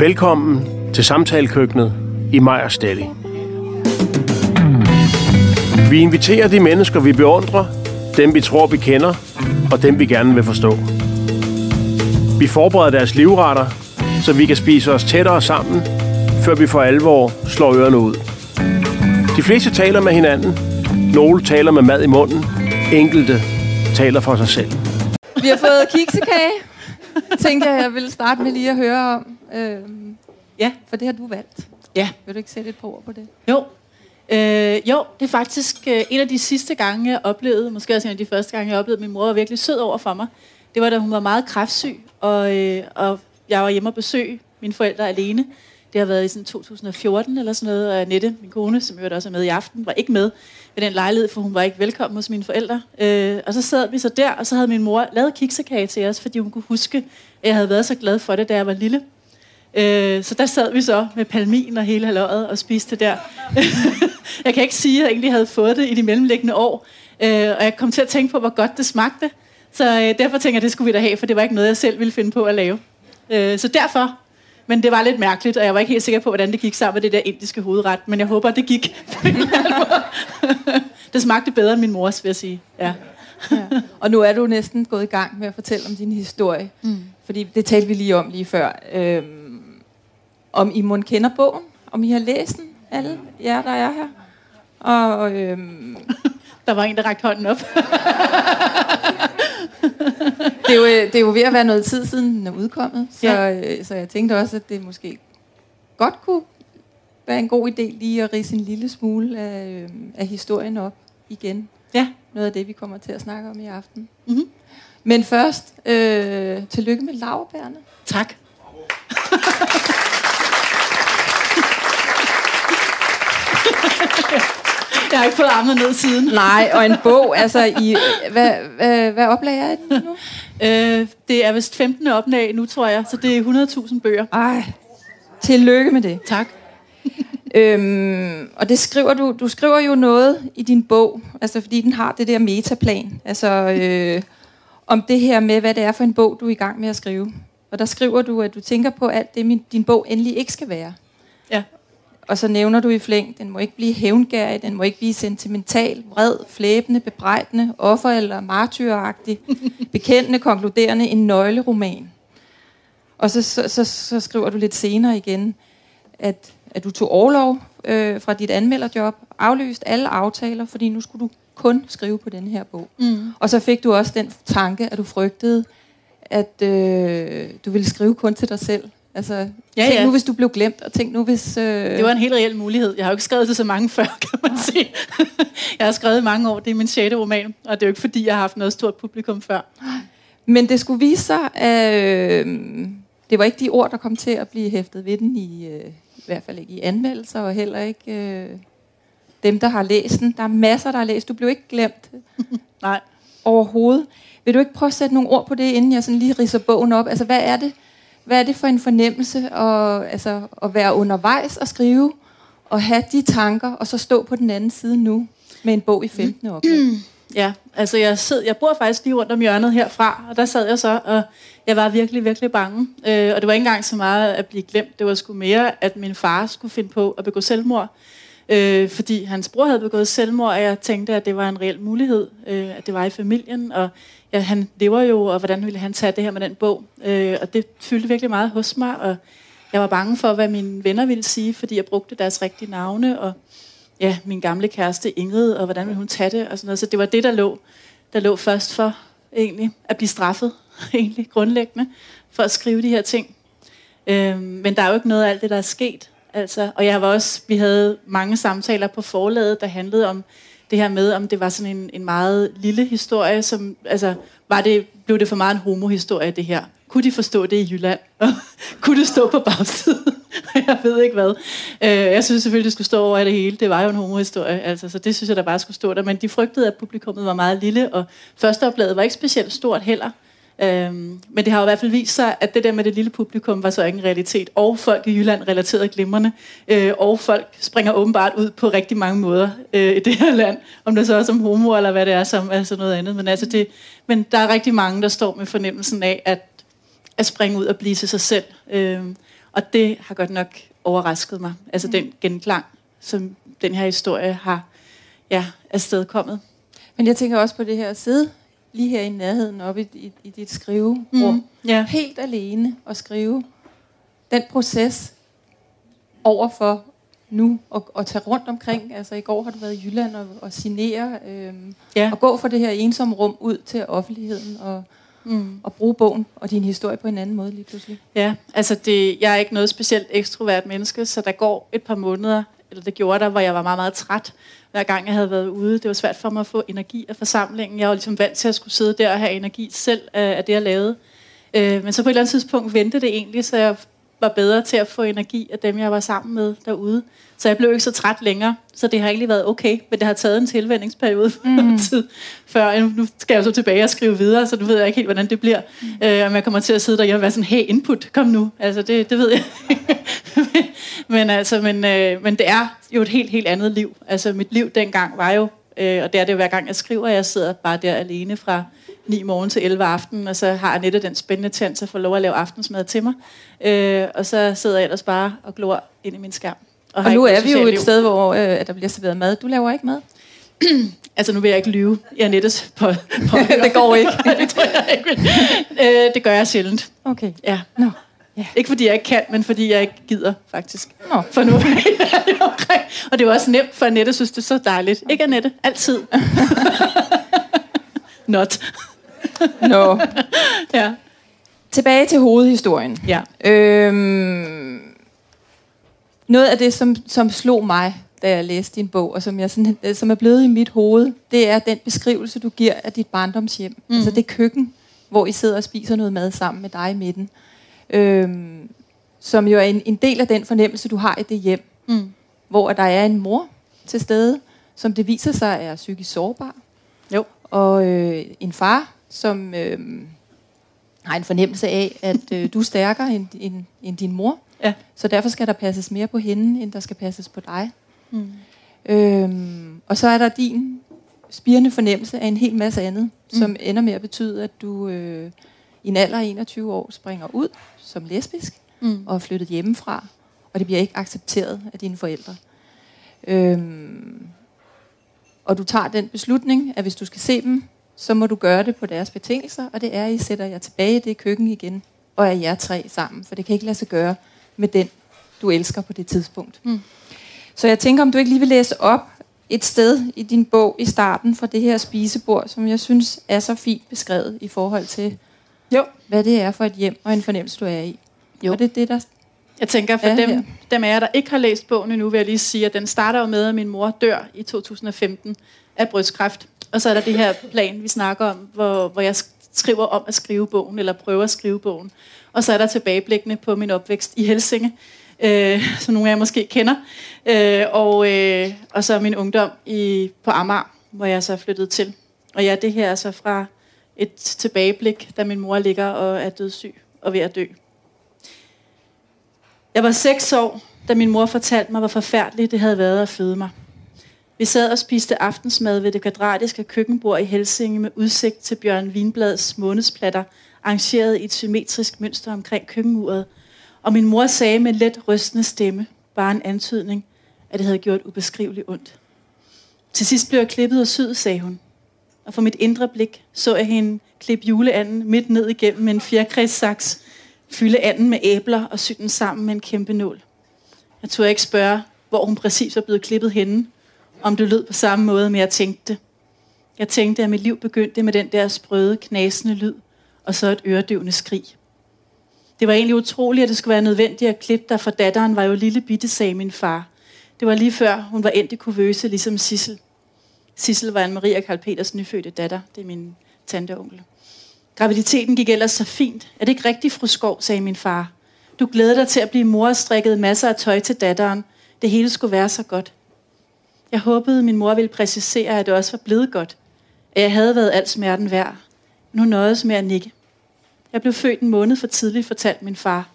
Velkommen til samtalekøkkenet i Majers Deli. Vi inviterer de mennesker, vi beundrer, dem vi tror, vi kender, og dem vi gerne vil forstå. Vi forbereder deres livretter, så vi kan spise os tættere sammen, før vi for alvor slår ørerne ud. De fleste taler med hinanden. Nogle taler med mad i munden. Enkelte taler for sig selv. Vi har fået kiksekage. Tænkte jeg, jeg ville starte med lige at høre om. Øhm, ja, for det har du valgt. Ja. Vil du ikke sætte et par ord på det? Jo. Øh, jo, det er faktisk øh, en af de sidste gange, jeg oplevede, måske også en af de første gange, jeg oplevede, at min mor var virkelig sød over for mig. Det var, da hun var meget kræftsyg, og, øh, og jeg var hjemme og besøge mine forældre alene. Det har været i sådan 2014 eller sådan noget, og Annette, min kone, som jo også er med i aften, var ikke med ved den lejlighed, for hun var ikke velkommen hos mine forældre. Øh, og så sad vi så der, og så havde min mor lavet kiksekage til os, fordi hun kunne huske, at jeg havde været så glad for det, da jeg var lille. Øh, så der sad vi så med palmin og hele halvåret og spiste det der. jeg kan ikke sige, at jeg egentlig havde fået det i de mellemliggende år, øh, og jeg kom til at tænke på, hvor godt det smagte. Så øh, derfor tænker jeg, at det skulle vi da have, for det var ikke noget, jeg selv ville finde på at lave. Øh, så derfor men det var lidt mærkeligt, og jeg var ikke helt sikker på, hvordan det gik sammen med det der indiske hovedret. Men jeg håber, at det gik. det smagte bedre end min mors, vil jeg sige. Ja. ja. Og nu er du næsten gået i gang med at fortælle om din historie. Mm. Fordi det talte vi lige om lige før. Øhm, om I må kender bogen. Om I har læst den, alle jer, der er her. Og, øhm, der var en, der rakte hånden op. det, er jo, det er jo ved at være noget tid siden den er udkommet, så, ja. Øh, så jeg tænkte også, at det måske godt kunne være en god idé lige at rise en lille smule af, øh, af historien op igen. Ja. Noget af det, vi kommer til at snakke om i aften. Mm-hmm. Men først, øh, tillykke med lavbærne. Tak. Jeg har ikke fået armet ned siden. Nej, og en bog, altså, i, hvad, hvad, hvad oplag er det nu? Øh, det er vist 15. oplag nu, tror jeg, så det er 100.000 bøger. Ej, tillykke med det. Tak. øhm, og det skriver du, du skriver jo noget i din bog, altså fordi den har det der metaplan, altså øh, om det her med, hvad det er for en bog, du er i gang med at skrive. Og der skriver du, at du tænker på alt det, min, din bog endelig ikke skal være. Og så nævner du i flæng, den må ikke blive hævngærig, den må ikke blive sentimental, vred, flæbende, bebrejdende, offer- eller martyragtig, bekendende, konkluderende, en nøgleroman. Og så, så, så, så skriver du lidt senere igen, at, at du tog overlov øh, fra dit anmelderjob, afløst alle aftaler, fordi nu skulle du kun skrive på den her bog. Mm. Og så fik du også den tanke, at du frygtede, at øh, du ville skrive kun til dig selv. Altså, ja, tænk ja. nu, hvis du blev glemt, og tænk nu, hvis... Øh... Det var en helt reel mulighed. Jeg har jo ikke skrevet til så mange før, kan man sige. jeg har skrevet mange år. Det er min sjette roman, og det er jo ikke, fordi jeg har haft noget stort publikum før. Men det skulle vise sig, at øh, det var ikke de ord, der kom til at blive hæftet ved den, i, øh, i hvert fald ikke i anmeldelser, og heller ikke øh, dem, der har læst den. Der er masser, der har læst. Du blev ikke glemt. Nej. Overhovedet. Vil du ikke prøve at sætte nogle ord på det, inden jeg sådan lige riser bogen op? Altså, hvad er det, hvad er det for en fornemmelse at, altså, at være undervejs og skrive, og have de tanker, og så stå på den anden side nu med en bog i 15. oplag? Ja, altså jeg, sid, jeg bor faktisk lige rundt om hjørnet herfra, og der sad jeg så, og jeg var virkelig, virkelig bange. Øh, og det var ikke engang så meget at blive glemt, det var sgu mere, at min far skulle finde på at begå selvmord. Øh, fordi hans bror havde begået selvmord, og jeg tænkte, at det var en reel mulighed, øh, at det var i familien, og ja, han lever jo, og hvordan ville han tage det her med den bog? Øh, og det fyldte virkelig meget hos mig, og jeg var bange for, hvad mine venner ville sige, fordi jeg brugte deres rigtige navne, og ja, min gamle kæreste Ingrid, og hvordan ville hun tage det, og sådan noget. Så det var det, der lå, der lå først for, egentlig, at blive straffet, egentlig, grundlæggende, for at skrive de her ting. Øh, men der er jo ikke noget af alt det, der er sket. Altså, og jeg var også, vi havde mange samtaler på forlaget, der handlede om det her med, om det var sådan en, en meget lille historie, som, altså, var det, blev det for meget en homohistorie, det her? Kunne de forstå det i Jylland? Kunne det stå på bagsiden? jeg ved ikke hvad. Øh, jeg synes selvfølgelig, det skulle stå over det hele. Det var jo en homohistorie, altså, så det synes jeg, der bare skulle stå der. Men de frygtede, at publikummet var meget lille, og første oplaget var ikke specielt stort heller. Øhm, men det har jo i hvert fald vist sig, at det der med det lille publikum var så ikke en realitet. Og folk i Jylland relaterede glimrende. Øh, og folk springer åbenbart ud på rigtig mange måder øh, i det her land. Om det så er som homo, eller hvad det er som altså noget andet. Men, altså det, men der er rigtig mange, der står med fornemmelsen af, at, at springe ud og blive til sig selv. Øh, Og det har godt nok overrasket mig. Altså mm. den genklang, som den her historie har ja, afstedkommet. Men jeg tænker også på det her at sidde lige her i nærheden oppe i, i, i dit skriverum. Mm. Ja. Helt alene og skrive. Den proces overfor nu og, og tage rundt omkring. Altså i går har du været i Jylland og, og signere. Øhm, Ja. Og gå fra det her ensomme rum ud til offentligheden og, Mm. og bruge bogen og din historie på en anden måde lige pludselig. Ja, altså det, jeg er ikke noget specielt ekstrovert menneske, så der går et par måneder, eller det gjorde der, hvor jeg var meget, meget træt, hver gang jeg havde været ude. Det var svært for mig at få energi af forsamlingen. Jeg var ligesom vant til at skulle sidde der og have energi selv af, af det, jeg lavede. Øh, men så på et eller andet tidspunkt vendte det egentlig, så jeg var bedre til at få energi af dem, jeg var sammen med derude. Så jeg blev ikke så træt længere, så det har egentlig været okay, men det har taget en tilvændingsperiode for mm. tid, før nu skal jeg så tilbage og skrive videre, så nu ved jeg ikke helt, hvordan det bliver. Mm. Øh, om jeg kommer til at sidde der og være sådan, hey, input, kom nu. Altså, det, det ved jeg men, altså, men, øh, men det er jo et helt, helt andet liv. Altså, mit liv dengang var jo, øh, og det er det hver gang jeg skriver, jeg sidder bare der alene fra 9 morgen til 11 aften, og så har Annette den spændende tjans at få lov at lave aftensmad til mig. Øh, og så sidder jeg ellers bare og glor ind i min skærm. har Og nu er vi jo et liv. sted, hvor øh, der bliver serveret mad. Du laver ikke mad. Altså, nu vil jeg ikke lyve i Annettes på, på det går ikke. det tror jeg ikke. Øh, det gør jeg sjældent. Okay. Ja. Nå. Ikke fordi jeg ikke kan, men fordi jeg ikke gider, faktisk. Nå. For nu omkring. Og det er jo også nemt, for Annette synes, det er så dejligt. Ikke Annette? Altid. Not. Nå. Ja. Tilbage til hovedhistorien. Ja. Øhm, noget af det, som, som slog mig, da jeg læste din bog, og som, jeg sådan, øh, som er blevet i mit hoved, det er den beskrivelse, du giver af dit barndomshjem. Mm. Altså det køkken, hvor I sidder og spiser noget mad sammen med dig i midten. Øhm, som jo er en, en del af den fornemmelse, du har i det hjem. Mm. Hvor der er en mor til stede, som det viser sig er psykisk sårbar. Jo. Og øh, en far, som øh, har en fornemmelse af, at øh, du er stærkere end, end, end din mor. Ja. Så derfor skal der passes mere på hende, end der skal passes på dig. Mm. Øhm, og så er der din spirende fornemmelse af en hel masse andet, mm. som ender med at betyde, at du øh, i en alder af 21 år springer ud som lesbisk Mm. og er flyttet hjemmefra, og det bliver ikke accepteret af dine forældre. Øhm, og du tager den beslutning, at hvis du skal se dem, så må du gøre det på deres betingelser, og det er, at I sætter jer tilbage i det køkken igen, og er jer tre sammen, for det kan ikke lade sig gøre med den, du elsker på det tidspunkt. Mm. Så jeg tænker, om du ikke lige vil læse op et sted i din bog i starten fra det her spisebord, som jeg synes er så fint beskrevet i forhold til, Jo. hvad det er for et hjem og en fornemmelse, du er i. Jo. Er det det, der... Jeg tænker, for Ja, dem, ja. dem af jer, der ikke har læst bogen endnu, vil jeg lige sige, at den starter jo med, at min mor dør i 2015 af brystkræft. Og så er der det her plan, vi snakker om, hvor, hvor jeg skriver om at skrive bogen, eller prøver at skrive bogen. Og så er der tilbageblikkene på min opvækst i Helsinge, øh, som nogle af jer måske kender. Øh, og, øh, og så min ungdom i, på Amager, hvor jeg så er flyttet til. Og ja, det her er så fra et tilbageblik, da min mor ligger og er dødssyg og ved at dø. Jeg var seks år, da min mor fortalte mig, hvor forfærdeligt det havde været at føde mig. Vi sad og spiste aftensmad ved det kvadratiske køkkenbord i Helsinge med udsigt til Bjørn Vinblads månedsplatter, arrangeret i et symmetrisk mønster omkring køkkenuret. Og min mor sagde med let rystende stemme, bare en antydning, at det havde gjort ubeskriveligt ondt. Til sidst blev jeg klippet og syet, sagde hun. Og for mit indre blik så jeg hende klippe juleanden midt ned igennem med en fjerkredssaks, fylde anden med æbler og sy den sammen med en kæmpe nål. Jeg turde ikke spørge, hvor hun præcis var blevet klippet henne, om det lød på samme måde, men jeg tænkte. Jeg tænkte, at mit liv begyndte med den der sprøde, knasende lyd, og så et øredøvende skrig. Det var egentlig utroligt, at det skulle være nødvendigt at klippe dig, for datteren var jo lille bitte, sagde min far. Det var lige før, hun var endt i kuvøse, ligesom Sissel. Sissel var en Maria Karl Peters nyfødte datter. Det er min tante og onkel. Graviditeten gik ellers så fint. Er det ikke rigtigt, fru Skov, sagde min far. Du glæder dig til at blive mor og strikket masser af tøj til datteren. Det hele skulle være så godt. Jeg håbede, min mor ville præcisere, at det også var blevet godt. At jeg havde været alt smerten værd. Nu nøjedes med at nikke. Jeg blev født en måned for tidligt, fortalte min far.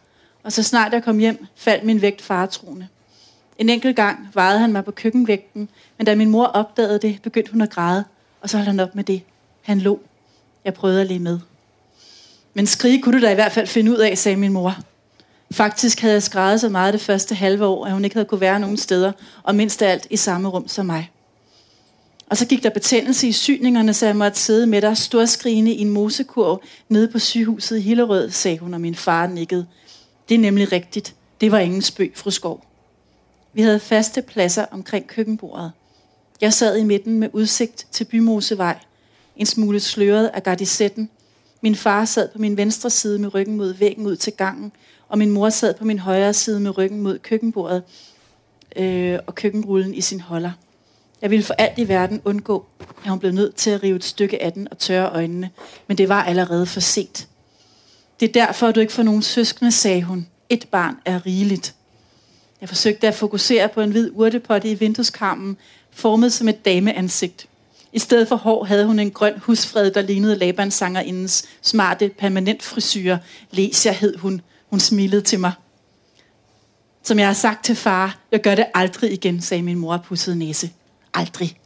Og så snart jeg kom hjem, faldt min vægt faretroende. En enkelt gang vejede han mig på køkkenvægten, men da min mor opdagede det, begyndte hun at græde, og så holdt han op med det. Han lå. Jeg prøvede at le med. Men skrige kunne du da i hvert fald finde ud af, sagde min mor. Faktisk havde jeg skrevet så meget det første halve år, at hun ikke havde kunne være nogen steder, og mindst af alt i samme rum som mig. Og så gik der betændelse i syningerne, så jeg måtte sidde med der storskrigende i en mosekurv nede på sygehuset i Hillerød, sagde hun, og min far nikkede. Det er nemlig rigtigt. Det var ingen spøg, fru Skov. Vi havde faste pladser omkring køkkenbordet. Jeg sad i midten med udsigt til Bymosevej, en smule sløret af gardisetten. Min far sad på min venstre side med ryggen mod væggen ud til gangen, og min mor sad på min højre side med ryggen mod køkkenbordet øh, og køkkenrullen i sin holder. Jeg ville for alt i verden undgå, at hun blev nødt til at rive et stykke af den og tørre øjnene, men det var allerede for sent. Det er derfor, at du ikke får nogen søskende, sagde hun. Et barn er rigeligt. Jeg forsøgte at fokusere på en hvid urtepotte i vindueskarmen, formet som et dameansigt. I stedet for hår havde hun en grøn husfred, der lignede Labansangerindens smarte, permanent frisyr. Lesia hed hun. Hun smilede til mig. Som jeg har sagt til far, jeg gør det aldrig igen, sagde min mor pussede næse. Aldrig.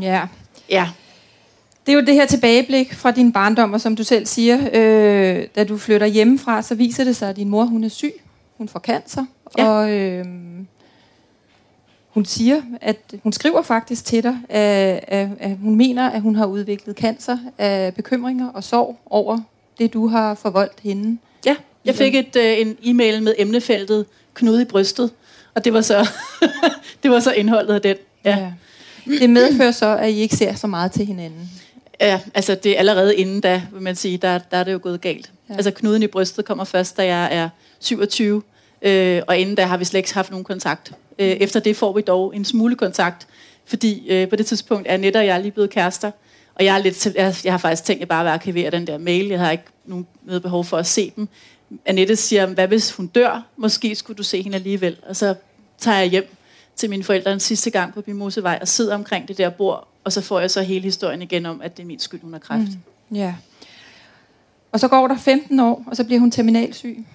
Ja. Ja. Det er jo det her tilbageblik fra din barndom, og som du selv siger, øh, da du flytter hjemmefra, så viser det sig, at din mor hun er syg. Hun får cancer, Ja. og øh, hun siger, at hun skriver faktisk til dig, at, at, at hun mener, at hun har udviklet cancer af bekymringer og sorg over det, du har forvoldt hende. Ja, jeg fik et, øh, en e-mail med emnefeltet knude i brystet, og det var så, det var så indholdet af den. Ja. Det medfører så, at I ikke ser så meget til hinanden. ja, altså det er allerede inden da, vil man sige, der, der er det jo gået galt. Ja. Ja. Altså knuden i brystet kommer først, da jeg er 27, øh, og inden da har vi slet ikke haft nogen kontakt. Øh, efter det får vi dog en smule kontakt, fordi øh, på det tidspunkt er Annette og jeg lige blevet kærester, og jeg, er lidt, jeg, jeg har faktisk tænkt, at jeg bare vil arkivere den der mail. Jeg har ikke nogen, noget behov for at se dem. Annette siger, hvad hvis hun dør? Måske skulle du se hende alligevel. Og så tager jeg hjem til mine forældre en sidste gang på Bimosevej og sidder omkring det der bord, og så får jeg så hele historien igen om, at det er min skyld, hun har kræft. Mm. Ja. Og så går der 15 år, og så bliver hun terminalsyg.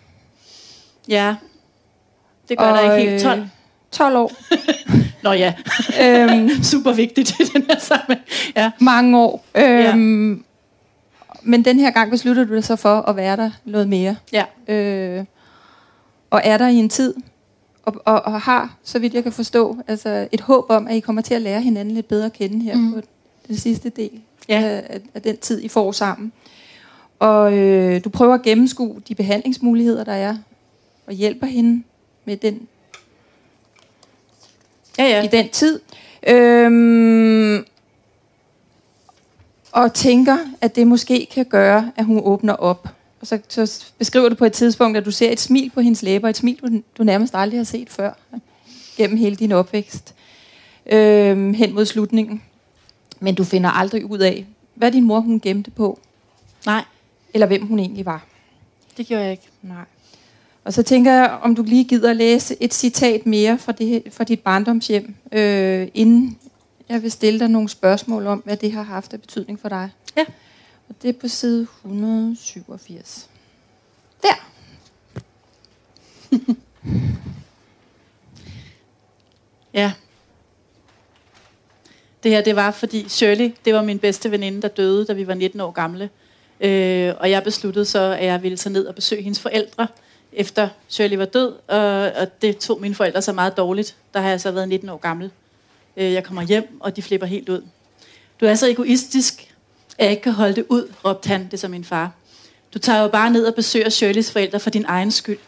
Ja, det gør og, der ikke helt 12. øh, 12 år. Nå ja, øhm, super vigtigt i den her sammenhæng. Ja. mange år. Øhm, Men den her gang beslutter du dig så for at være der noget mere. ja. Øh, og er der i en tid, og, og, og har, så vidt jeg kan forstå, altså et håb om, at I kommer til at lære hinanden lidt bedre at kende her Mm. på den sidste del Ja. af, af, af den tid, I får sammen. Og øh, du prøver at gennemskue de behandlingsmuligheder, der er, og hjælper hende med den Ja, ja. i den tid. Øhm, og tænker, at det måske kan gøre, at hun åbner op. Og så, så beskriver du på et tidspunkt, at du ser et smil på hendes læber, et smil, du, du nærmest aldrig har set før, gennem hele din opvækst, øhm, hen mod slutningen. Men du finder aldrig ud af, hvad din mor hun gemte på, Nej, eller hvem hun egentlig var. det gjorde jeg ikke. Nej. Og så tænker jeg, om du lige gider at læse et citat mere fra, det, fra dit barndomshjem, øh, inden jeg vil stille dig nogle spørgsmål om, hvad det har haft af betydning for dig. Ja. Og det er på side 187. Der. Ja. Det her, det var fordi Shirley, det var min bedste veninde, der døde, da vi var 19 år gamle. Øh, og jeg besluttede så, at jeg ville tage ned og besøge hendes forældre, efter Shirley var død. Og, og det tog mine forældre så meget dårligt. Der har jeg så været 19 år gammel. Øh, jeg kommer hjem, og de flipper helt ud. Du er så egoistisk, at jeg ikke kan holde det ud, råbte han, det som min far. Du tager jo bare ned og besøger Shirleys forældre for din egen skyld.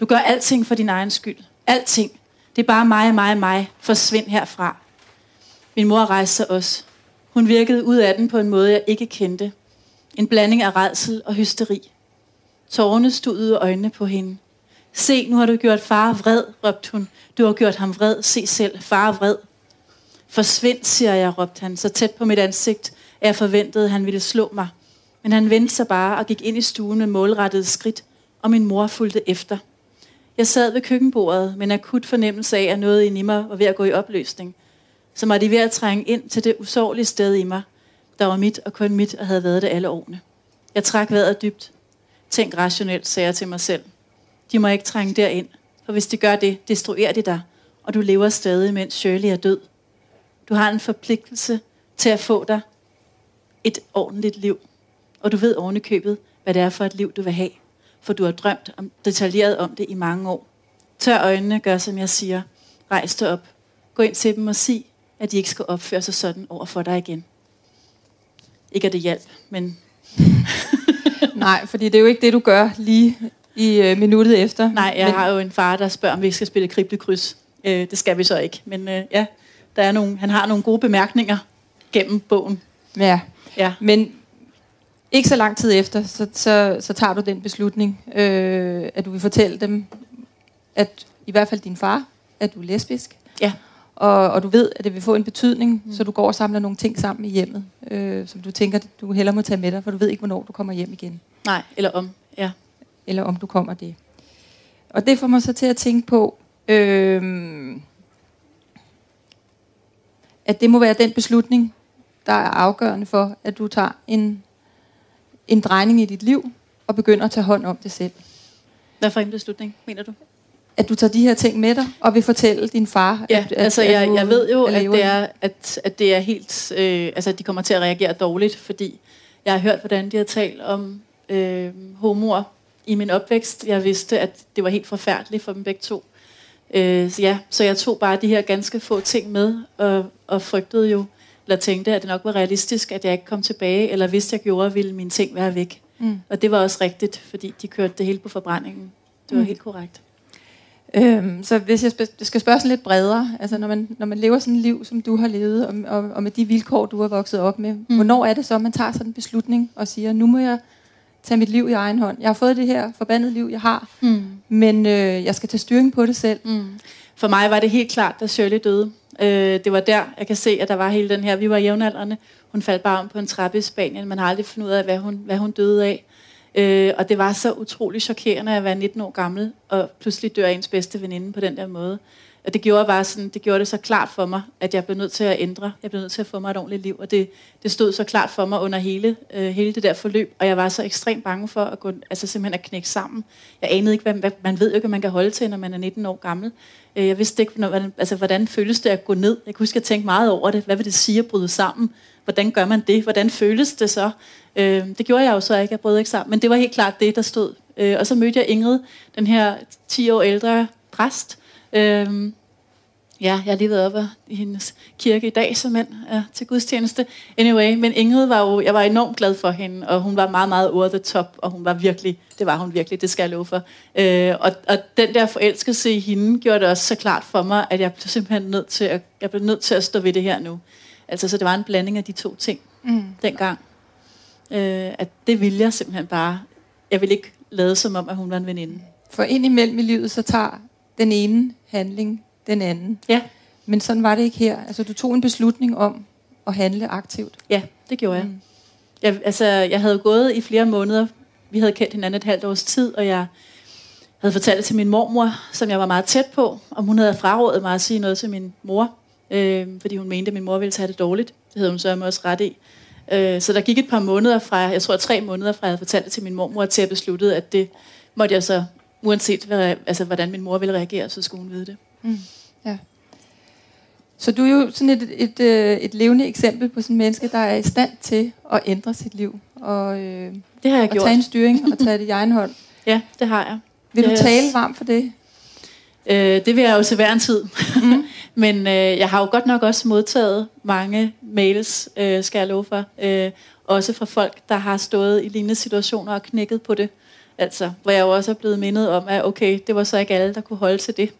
Du gør alting for din egen skyld. Alting. Det er bare mig, mig, mig. Forsvind herfra. Min mor rejste sig også. Hun virkede ud af den på en måde, jeg ikke kendte. En blanding af redsel og hysteri. Tårerne stod ud af øjnene på hende. Se, nu har du gjort far vred, råbte hun. Du har gjort ham vred. Se selv, far vred. Forsvind, siger jeg, råbte han, så tæt på mit ansigt, at jeg forventede, at han ville slå mig. Men han vendte sig bare og gik ind i stuen med målrettede skridt, og min mor fulgte efter. Jeg sad ved køkkenbordet med en akut fornemmelse af, at noget inde i mig var ved at gå i opløsning. Som var de ved at trænge ind til det usårlige sted i mig, der var mit og kun mit og havde været det alle årene. Jeg trak vejret dybt. Tænk rationelt, sagde jeg til mig selv. De må ikke trænge derind, for hvis de gør det, destruerer de dig, og du lever stadig, mens Shirley er død. Du har en forpligtelse til at få dig et ordentligt liv, og du ved ovenikøbet, hvad det er for et liv, du vil have. for du har drømt om, detaljeret om det i mange år. Tør øjnene, gør som jeg siger. Rejs dig op. Gå ind til dem og sig, at de ikke skal opføre sig sådan over for dig igen. Ikke at det hjælp, men... Nej, fordi det er jo ikke det, du gør lige i øh, minuttet efter. Nej, jeg men, har jo en far, der spørger, om vi skal spille kriblekryds. Øh, det skal vi så ikke. Men øh, ja, der er nogle, han har nogle gode bemærkninger gennem bogen. Ja. Ja. Men ikke så lang tid efter, så, så, så tager du den beslutning, øh, at du vil fortælle dem, at i hvert fald din far, at du er lesbisk. Ja. Og, og du ved, at det vil få en betydning, mm. så du går og samler nogle ting sammen i hjemmet, øh, som du tænker, du hellere må tage med dig, for du ved ikke, hvornår du kommer hjem igen. Nej, eller om. Ja. Eller om du kommer det. Og det får mig så til at tænke på, øh, at det må være den beslutning, der er afgørende for, at du tager en, en drejning i dit liv, og begynder at tage hånd om det selv. Hvad for en beslutning, mener du? At du tager de her ting med dig, og vil fortælle din far, Ja, at, at, altså at jeg, du jeg ved jo, at det er, at, at det er helt, øh, altså at de kommer til at reagere dårligt, fordi jeg har hørt, hvordan de har talt om øh, homoer i min opvækst. Jeg vidste, at det var helt forfærdeligt for dem begge to. Øh, så ja, så jeg tog bare de her ganske få ting med, og, og frygtede jo, eller tænkte, at det nok var realistisk, at jeg ikke kom tilbage, eller hvis jeg gjorde, ville mine ting være væk. Mm. Og det var også rigtigt, fordi de kørte det hele på forbrændingen. Det var Mm. helt korrekt. Øhm, så hvis jeg skal spørge sådan lidt bredere, altså når man, når man lever sådan et liv, som du har levet, og, og, og med de vilkår, du har vokset op med, mm. hvornår er det så, man tager sådan en beslutning og siger, nu må jeg tage mit liv i egen hånd. Jeg har fået det her forbandede liv, jeg har, Mm. men øh, jeg skal tage styring på det selv. Mm. For mig var det helt klart, da Shirley døde. Øh, det var der, jeg kan se, at der var hele den her, vi var jævnaldrende. Hun faldt bare om på en trappe i Spanien. Man har aldrig fundet ud af, hvad hun, hvad hun døde af. Øh, og det var så utrolig chokerende at være 19 år gammel, og pludselig dør ens bedste veninde på den der måde. Og det gjorde, bare sådan, det gjorde det så klart for mig, at jeg blev nødt til at ændre. Jeg blev nødt til at få mig et ordentligt liv. Og det, det stod så klart for mig under hele, øh, hele det der forløb. Og jeg var så ekstremt bange for at gå, altså simpelthen at knække sammen. Jeg anede ikke, hvad, hvad, man ved jo ikke, hvad man kan holde til, når man er 19 år gammel. Øh, jeg vidste ikke, når, hvordan, altså, hvordan føles det at gå ned. Jeg kunne huske, at jeg tænkte meget over det. Hvad vil det sige at bryde sammen? Hvordan gør man det? Hvordan føles det så? Øh, det gjorde jeg jo så ikke. Jeg brød ikke sammen. Men det var helt klart det, der stod. Øh, og så mødte jeg Ingrid, den her 10 år ældre præst. Øh, Ja, jeg har lige været oppe i hendes kirke i dag som mand ja, til gudstjeneste. Anyway, men Ingrid var jo, jeg var enormt glad for hende, og hun var meget, meget over the top, og hun var virkelig, det var hun virkelig, det skal jeg love for. Øh, og, og den der forelskelse i hende gjorde det også så klart for mig, at jeg blev simpelthen nødt til at, jeg blev nødt til at stå ved det her nu. Altså, så det var en blanding af de to ting Mm. dengang. Øh, at det ville jeg simpelthen bare. Jeg ville ikke lade som om, at hun var en veninde. For ind imellem i livet, så tager den ene handling den anden. Ja. Men sådan var det ikke her. Altså, du tog en beslutning om at handle aktivt. Ja, det gjorde jeg. Mm. Jeg, altså, jeg havde gået i flere måneder. Vi havde kendt hinanden et halvt års tid, og jeg havde fortalt det til min mormor, som jeg var meget tæt på, om hun havde frarådet mig at sige noget til min mor, øh, fordi hun mente, at min mor ville tage det dårligt. Det havde hun så også ret i. Øh, så der gik et par måneder fra, jeg tror tre måneder fra, jeg havde fortalt det til min mormor, til jeg besluttede, at det måtte jeg så, uanset hvad, altså, hvordan min mor ville reagere, så skulle hun vide det. Mm. Ja. Så du er jo sådan et, et, øh, et levende eksempel på sådan en menneske, der er i stand til at ændre sit liv. Og, øh, Det har jeg og gjort. tage en styring og tage det i egen hånd. Ja, det har jeg. Vil du tale varmt for det? Øh, det vil jeg jo til hver en tid. Mm. Men øh, jeg har jo godt nok også modtaget mange mails, øh, skal jeg love for. Øh, også fra folk, der har stået i lignende situationer og knækket på det. Altså, hvor jeg jo også er blevet mindet om, at okay, det var så ikke alle, der kunne holde til det.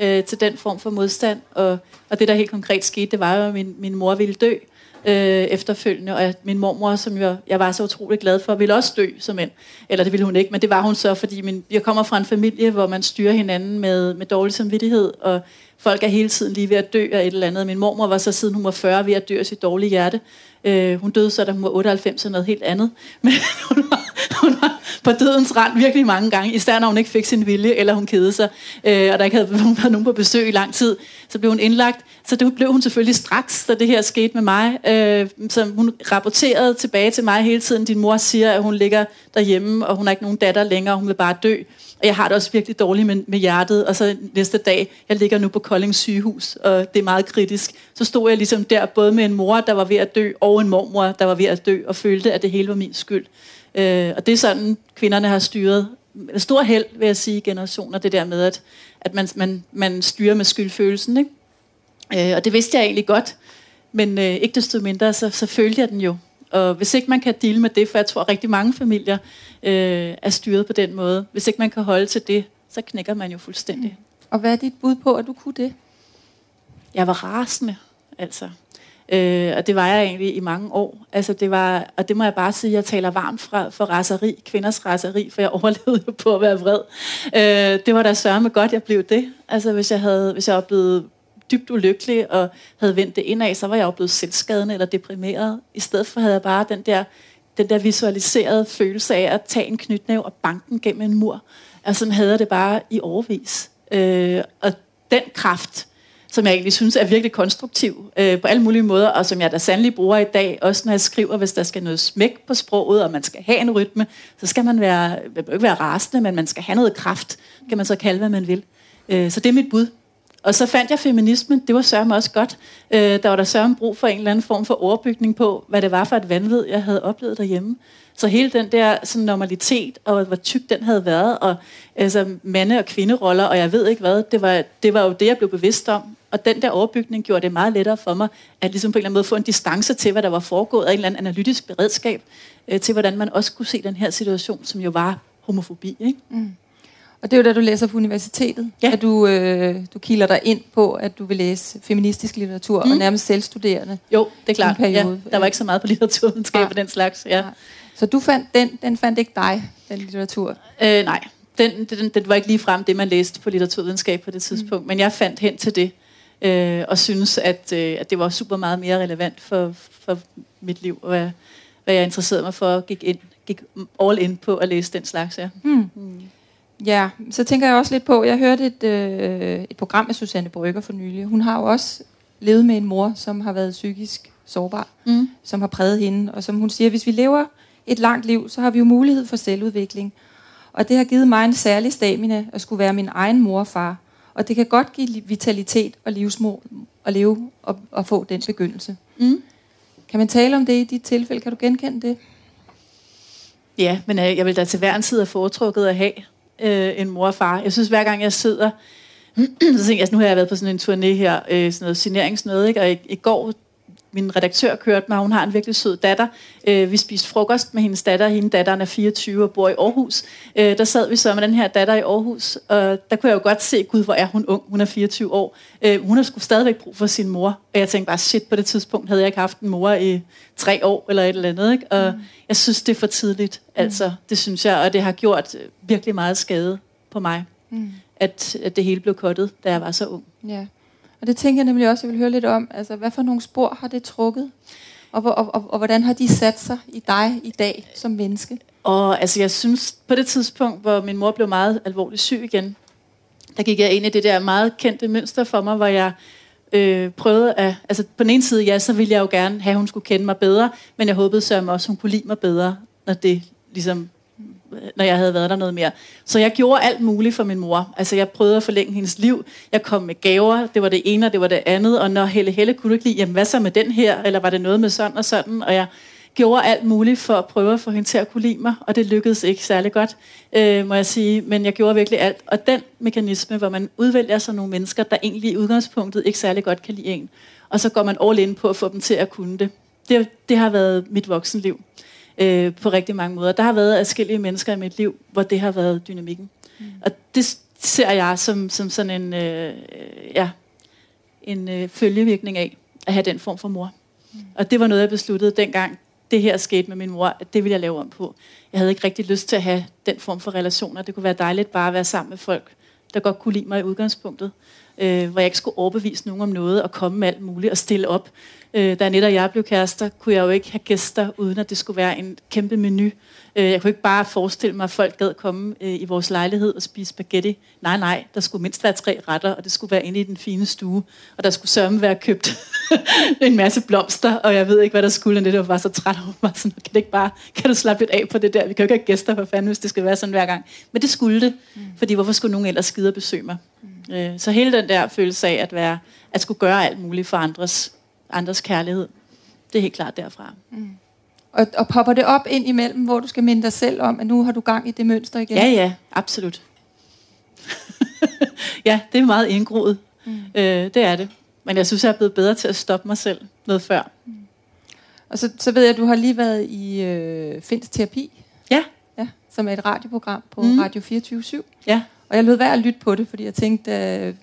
Øh, til den form for modstand. Og, og det, der helt konkret skete, det var jo, at min, min mor ville dø øh, Øh, efterfølgende. Og at min mormor, som jeg, jeg var så utrolig glad for, ville også dø som en. Eller det ville hun ikke, men det var hun så, fordi min, jeg kommer fra en familie, hvor man styrer hinanden med, med dårlig samvittighed, og folk er hele tiden lige ved at dø af et eller andet. Min mormor var så siden hun var 40 ved at dø af sit dårlige hjerte. Øh, hun døde så, da hun var 98 og noget helt andet. Men hun var, hun var på dødens rand virkelig mange gange, især når hun ikke fik sin vilje, eller hun kedede sig, øh, og der ikke havde været nogen på besøg i lang tid. Så blev hun indlagt. Så det blev hun selvfølgelig straks, da det her skete med mig. Øh, så hun rapporterede tilbage til mig hele tiden. Din mor siger, at hun ligger derhjemme, og hun har ikke nogen datter længere, og hun vil bare dø. Og jeg har det også virkelig dårligt med, med hjertet. Og så næste dag, jeg ligger nu på Kolding sygehus, og det er meget kritisk. Så stod jeg ligesom der, både med en mor, der var ved at dø, og en mormor, der var ved at dø, og følte, at det hele var min skyld. Øh, og det er sådan, kvinderne har styret stor held, vil jeg sige, generationer, det der med, at, at man, man, man styrer med skyldfølelsen. Ikke? Øh, og det vidste jeg egentlig godt, men øh, ikke desto mindre, så, så følte jeg den jo. Og hvis ikke man kan dele med det, for jeg tror, at rigtig mange familier øh, er styret på den måde, hvis ikke man kan holde til det, så knækker man jo fuldstændig. Og hvad er dit bud på, at du kunne det? Jeg var rasende, altså. Øh, og det var jeg egentlig i mange år. Altså det var, og det må jeg bare sige, jeg taler varmt fra, for raseri, kvinders raseri, for jeg overlevede jo på at være vred. Øh, det var da sørme godt, jeg blev det. Altså hvis jeg, havde, hvis jeg var blevet dybt ulykkelig og havde vendt det indad, så var jeg jo blevet selvskadende eller deprimeret. I stedet for havde jeg bare den der, den der visualiserede følelse af at tage en knytnæv og banke den gennem en mur. Altså sådan havde jeg det bare i overvis. Øh, og den kraft, som jeg egentlig synes er virkelig konstruktiv øh, på alle mulige måder, og som jeg da sandelig bruger i dag, også når jeg skriver, hvis der skal noget smæk på sproget, og man skal have en rytme, så skal man være, ikke være rasende, men man skal have noget kraft, kan man så kalde, hvad man vil. Øh, så det er mit bud. Og så fandt jeg feminismen, det var sørme også godt. Øh, der var der sørme brug for en eller anden form for overbygning på, hvad det var for et vanvid, jeg havde oplevet derhjemme. Så hele den der sådan, normalitet, og hvor tyk den havde været, og altså, mande- og kvinderoller, og jeg ved ikke hvad, det var, det var jo det, jeg blev bevidst om. Og den der overbygning gjorde det meget lettere for mig, at ligesom på en eller anden måde få en distance til, hvad der var foregået, og en eller anden analytisk beredskab øh, til, hvordan man også kunne se den her situation, som jo var homofobi. Ikke? Mm. Og det er jo da du læser på universitetet, ja. at du, øh, du kilder dig ind på, at du vil læse feministisk litteratur, mm. og nærmest selvstuderende. Jo, det er klart. Ja, der var ikke så meget på litteraturvidenskab ja. og den slags. Ja. Ja. Så du fandt den, den fandt ikke dig, den litteratur? Øh, nej, den, den, den var ikke lige frem det, man læste på litteraturvidenskab på det tidspunkt. Mm. Men jeg fandt hen til det, øh, og synes, at, øh, at det var super meget mere relevant for, for mit liv, og hvad, hvad jeg interesserede mig for, gik, ind, gik all in på at læse den slags. Ja. Mm. Mm. Ja, så tænker jeg også lidt på, jeg hørte et, øh, et program med Susanne Brygger for nylig. Hun har jo også levet med en mor, som har været psykisk sårbar, mm. som har præget hende, og som hun siger, hvis vi lever et langt liv, så har vi jo mulighed for selvudvikling. Og det har givet mig en særlig stamina at skulle være min egen mor og far. Og det kan godt give vitalitet og livsmod at leve og, og få den begyndelse. Mm. Kan man tale om det i dit tilfælde? Kan du genkende det? Ja, men øh, jeg vil da til hver en tid have foretrukket at have øh, end mor og far. Jeg synes, hver gang jeg sidder, så tænker jeg, altså, nu har jeg været på sådan en turné her, øh, sådan noget signeringsnød, ikke? og i, i går min redaktør kørte mig, hun har en virkelig sød datter. Øh, vi spiste frokost med hendes datter, hendes datteren er 24 og bor i Aarhus. Øh, der sad vi så med den her datter i Aarhus, og der kunne jeg jo godt se, gud, hvor er hun ung, hun er 24 år. Øh, hun har sgu stadigvæk brug for sin mor, og jeg tænkte bare, shit, på det tidspunkt havde jeg ikke haft en mor i tre år eller et eller andet. Ikke? Og mm. jeg synes, det er for tidligt, mm. altså, det synes jeg, og det har gjort virkelig meget skade på mig, mm. at, at det hele blev kottet, da jeg var så ung. Ja. Og det tænker jeg nemlig også, jeg vil høre lidt om. Altså, hvad for nogle spor har det trukket? Og, og, og, og hvordan har de sat sig i dig i dag som menneske? Og altså, jeg synes, på det tidspunkt, hvor min mor blev meget alvorligt syg igen, der gik jeg ind i det der meget kendte mønster for mig, hvor jeg øh, prøvede at... Altså, på den ene side, ja, så ville jeg jo gerne have, at hun skulle kende mig bedre, men jeg håbede så også, at hun kunne lide mig bedre, når det ligesom når jeg havde været der noget mere. Så jeg gjorde alt muligt for min mor. Altså jeg prøvede at forlænge hendes liv. Jeg kom med gaver. Det var det ene, og det var det andet. Og når Helle Helle kunne du ikke lide, jamen hvad så med den her? Eller var det noget med sådan og sådan? Og jeg gjorde alt muligt for at prøve at få hende til at kunne lide mig, og det lykkedes ikke særlig godt, øh, må jeg sige. Men jeg gjorde virkelig alt. Og den mekanisme, hvor man udvælger sig nogle mennesker, der egentlig i udgangspunktet ikke særlig godt kan lide en, og så går man all in på at få dem til at kunne det. Det, det har været mit voksenliv øh, på rigtig mange måder. Der har været adskillige mennesker i mit liv, hvor det har været dynamikken. Mm. Og det ser jeg som, som sådan en, øh, ja, en øh, følgevirkning af at have den form for mor. Mm. Og det var noget, jeg besluttede dengang, det her skete med min mor, at det ville jeg lave om på. Jeg havde ikke rigtig lyst til at have den form for relationer. Det kunne være dejligt bare at være sammen med folk, der godt kunne lide mig i udgangspunktet. Øh, hvor jeg ikke skulle overbevise nogen om noget og komme med alt muligt og stille op. Øh, da Annette og jeg blev kærester, kunne jeg jo ikke have gæster, uden at det skulle være en kæmpe menu. Øh, jeg kunne ikke bare forestille mig, at folk gad komme øh, i vores lejlighed og spise spaghetti. Nej, nej, der skulle mindst være tre retter, og det skulle være inde i den fine stue. Og der skulle sørme være købt en masse blomster, og jeg ved ikke, hvad der skulle. Annette var så træt over mig. Sådan, kan, det ikke bare, kan du slappe lidt af på det der? Vi kan jo ikke have gæster for fanden, hvis det skal være sådan hver gang. Men det skulle det, mm. fordi hvorfor skulle nogen ellers skide og besøge mig? Øh, så hele den der følelse af at, være, at skulle gøre alt muligt for andres andres kærlighed. Det er helt klart derfra. Mm. Og, og popper det op ind imellem, hvor du skal minde dig selv om, at nu har du gang i det mønster igen? Ja, ja, absolut. ja, det er meget indgroet. Mm. Øh, det er det. Men jeg synes, jeg er blevet bedre til at stoppe mig selv noget før. Mm. Og så, så ved jeg, at du har lige været i øh, Finsk Terapi. Ja. ja. Som er et radioprogram på mm. Radio 24 /7. Ja. Og jeg lød værd at lytte på det, fordi jeg tænkte, øh,